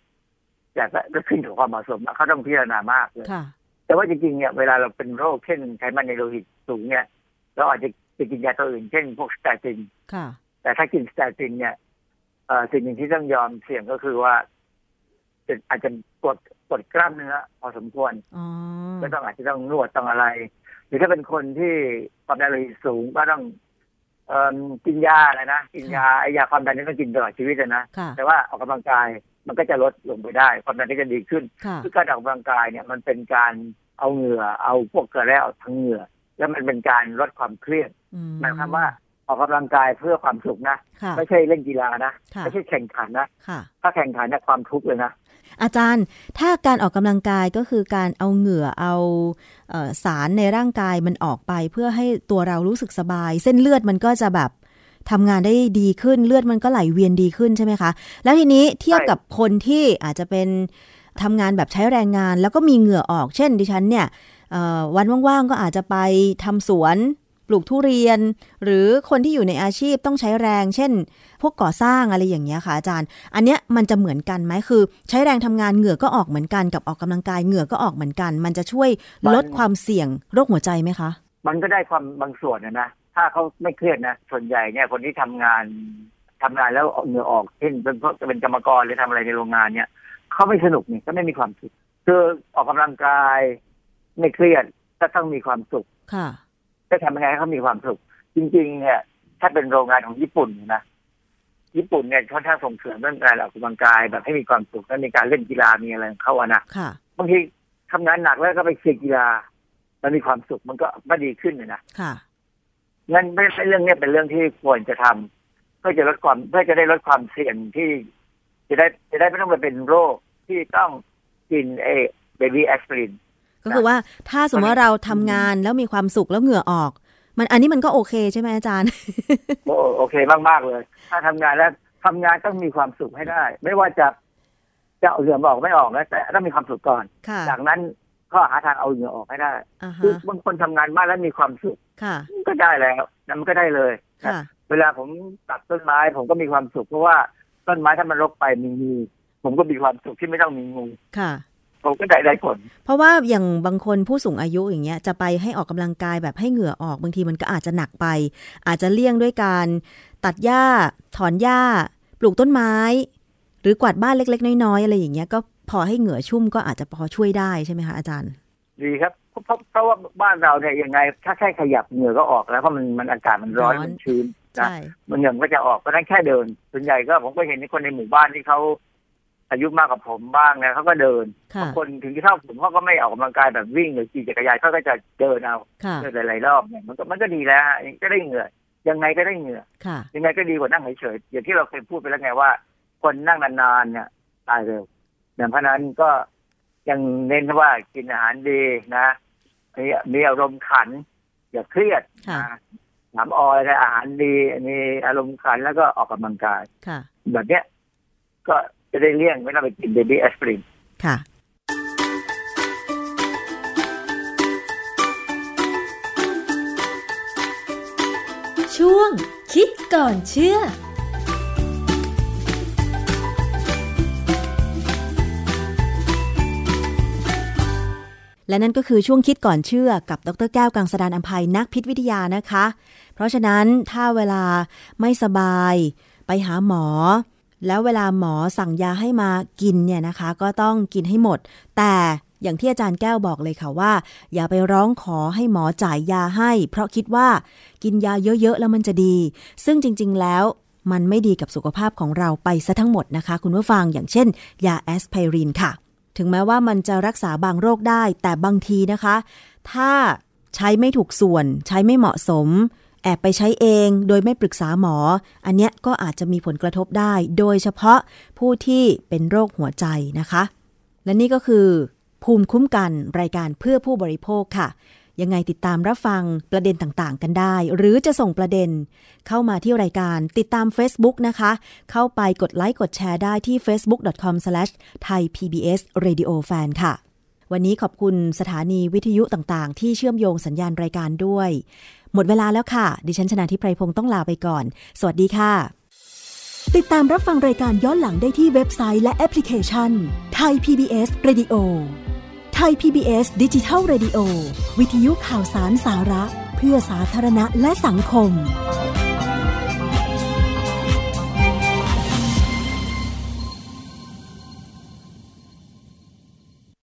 แต่ก็ก็ขึ้นกับความเหมาะสมนะเขาต้องพิจารณามากเลยค่ะแต่ว่าจริงๆเนี่ยเวลาเราเป็นโรคเช่นไขมันในโลหิตสูงเนี่ยเราอาจจะไปกินยาตัวอื่นเช่นพวก statin ค่ะแต่ถ้ากิน statin เนี่ยเอ่อสิ่งหนึ่งที่ต้องยอมเสี่ยงก็คือว่าจะอาจจะกดกดกล้ามเนื้อพอสมควรอ๋อก็ต้องอาจจะต้องนวดต้องอะไร หรือถ้าเป็นคนที่ความดันโลหิตสูงก็ต้องเอ่อ กินยาอะไรนะกินยาไอยาความดันนี่ต้องกินตลอดชีวิตอะนะค่ะแต่ว่าออกกำลังกายมันก็จะลดลงไปได้ ความดันก็จะดีขึ้นค่ะคือการออกกำลังกายเนี่ยมันเป็นการเอาเหงื่อเอาพวกเกลือแร่ออกทั้งเหงื่อ แล้วมันเป็นการลดความเครียดอืมหมายความว่าออกกำลังกายเพื่อความสุขนะค่ะไม่ใช่เล่นกีฬานะค่ะไม่ใช่แข่งขันนะค่ะถ้าแข่งขันเนี่ยความทุกข์เลยนะ อาจารย์ถ้าการออกกำลังกายก็คือการเอาเหงื่อเอาเออสารในร่างกายมันออกไป เพื่อให้ตัวเรารู้สึกสบาย เส้นเลือดมันก็จะแบบทำงานได้ดีขึ้นเลือดมันก็ไหลเวียนดีขึ้นใช่ไหมคะ แล้วทีนี้เทียบกับคนที่อาจจะเป็นทำงานแบบใช้แรงงาน แล้วก็มีเหงื่อออก เช่น ดิฉันเนี่ยวันว่างๆก็อาจจะไปทำสวน ปลูกทุเรียน หรือคนที่อยู่ในอาชีพต้องใช้แรง เช่น พวกก่อสร้างอะไรอย่างเงี้ยค่ะอาจารย์ อันเนี้ยมันจะเหมือนกันไหมคือ ใช้แรงทำงานเหงื่อก็ออกเหมือนกันกับออกกำลังกายเหงื่อก็ออกเหมือนกัน มันจะช่วยลดความเสี่ยงโรคหัวใจไหมคะ มันก็ได้ความบางส่วนนะนะถ้าเขาไม่เครียดนะส่วนใหญ่เนี่ยคนที่ทำงานทำงานแล้วเอาเหงื่อออกเช่นเป็นพวกจะเป็นกรรมกรหรือทำอะไรในโรงงานเนี่ยเขาไม่สนุกนี่ก็ไม่มีความสุขคือออกกำลังกาย ไม่เครียดก็ต้องมีความสุขค่ะ จะทำยังไงให้เขามีความสุข จริง ๆ เนี่ย ถ้าเป็นโรงงานของญี่ปุ่นนะญี่ปุ่นเนี่ยค่อนข้างส่งเสริมเรื่องการออกกำลังกายแบบให้มีความสุขและมีการเล่นกีฬามีอะไรของเขาอะนะค่ะบางทีทำงานหนักแล้วก็ไปเชียร์กีฬา มันมีความสุขมันก็ไม่ดีขึ้นเลยนะค่ะงั้นไม่ไม่เรื่องเนี้ยเป็นเรื่องที่ควรจะทำเพื่อจะลดความเพื่อจะได้ลดความเสี่ยงที่ จะได้จะได้ไม่ต้องไปเป็นโรคที่ต้องกินเอ baby aspirin ก็คือว่าถ้าสมมติว่าเราทำงานแล้วมีความสุขแล้วเหงื่อออก มันอันนี้มันก็โอเคใช่ไหมอาจารย์โอ้โอเคมากๆเลย ถ้าทำงานแล้วทำงานต้องมีความสุขให้ได้ ไม่ว่าจะจะเอาเหงื่อออกไม่ออกนะแต่ต้องมีความสุขก่อนค่ะจากนั้นก็หาทางเอาเหงื่อออกให้ได้อ่าคือฮะบางคนทำงานมากแล้วมีความสุขค่ะก็ได้แล้วนั่นมันก็ได้เลยค่ะเวลาผมตัดต้นไม้ ผมก็มีความสุขเพราะว่าต้นไม้ถ้ามันรกไปมีงูผมก็มีความสุขที่ไม่ต้องมีงูค่ะ ผมก็ได้ได้ผล เพราะว่าอย่างบางคนผู้สูงอายุอย่างเงี้ยจะไปให้ออกกำลังกายแบบให้เหงื่อออกบางทีมันก็อาจจะหนักไป อาจจะเลี่ยงด้วยการตัดหญ้า ถอนหญ้า ปลูกต้นไม้ หรือกวาดบ้านเล็ก ๆ น้อยๆอะไรอย่างเงี้ยก็พอให้เหงื่อชุ่มก็อาจจะพอช่วยได้ใช่ไหมคะอาจารย์ ดีครับเพราะเพราะเพราะว่าบ้านเราเนี่ยยังไง ถ้าแค่ขยับเหงื่อก็ออกแล้วเพราะมันมันอากาศมันร้อนร้อนมันชื้นนะใช่มันเหงื่อมันก็จะออกเพราะฉะนั้นแค่เดินส่วนใหญ่ก็ผมก็เห็นในคนในหมู่บ้านที่เขา อายุมากกว่าผมบ้างนะเขาก็เดินค่ะบางคนถึงที่เท่าผมเขาก็ไม่ออกกำลังกายแบบวิ่งหรือขี่จักรยานเขาก็จะเดินเอาค่ะเดินหลายๆรอบเนี่ยมันก็มันก็ดีแล้วฮะก็ได้เหงื่อยังไงก็ได้เหงื่อค่ะยังไงก็ดีกว่านั่งเฉยๆอย่างที่เราเคยพูดไปแล้วไงว่า คนนั่งนานๆเนี่ยตายเร็วดังเพราะนั้นก็ยังเน้นว่ากินอาหารดีนะมีมีอารมณ์ขัน อย่าเครียดค่ะนะน้ำออยและอาหารดีมีอารมณ์ขันแล้วก็ออกกำลังกายค่ะแบบเนี้ยก็ จะได้เลี่ยงไม่ต้องไปกินเบบี้แอสไพรินค่ะ ช่วงคิดก่อนเชื่อและนั่นก็คือช่วงคิดก่อนเชื่อกับดรแก้วกังสดานอัมภัยนักพิษวิทยานะคะ เพราะฉะนั้นถ้าเวลาไม่สบาย ไปหาหมอ แล้วเวลาหมอสั่งยาให้มากินเนี่ยนะคะ ก็ต้องกินให้หมด แต่อย่างที่อาจารย์แก้วบอกเลยค่ะว่า อย่าไปร้องขอให้หมอจ่ายยาให้ เพราะคิดว่ากินยาเยอะๆแล้วมันจะดี ซึ่งจริง ๆ แล้วมันไม่ดีกับสุขภาพของเราไปซะทั้งหมดนะคะ คุณผู้ฟังอย่างเช่น ยาแอสไพรินค่ะ ถึงแม้ว่ามันจะรักษาบางโรคได้แต่บางทีนะคะ ถ้าใช้ไม่ถูกส่วน ใช้ไม่เหมาะสม แอบไปใช้เองโดยไม่ปรึกษาหมอ อันเนี้ยก็อาจจะมีผลกระทบได้ โดยเฉพาะผู้ที่เป็นโรคหัวใจนะคะ และนี่ก็คือ ภูมิคุ้มกันรายการเพื่อผู้บริโภคค่ะ ยังไงติดตามรับฟังประเด็นต่างๆ กันได้ หรือจะส่งประเด็น เข้ามาที่รายการติดตาม Facebook นะคะ เข้าไปกดไลค์กดแชร์ได้ที่ facebook.com/thaipbsradiofan ค่ะวันนี้ขอบคุณสถานีวิทยุต่างๆ ที่เชื่อมโยงสัญญาณรายการด้วย หมดเวลาแล้วค่ะ ดิฉันชนะทิพไพรพงศ์ต้องลาไปก่อน สวัสดีค่ะ ติดตามรับฟังรายการย้อนหลังได้ที่เว็บไซต์และแอปพลิเคชันไทย PBS Radio ไทย PBS ดิจิทัล Radio วิทยุข่าวสารสาระ เพื่อสาธารณะและสังคม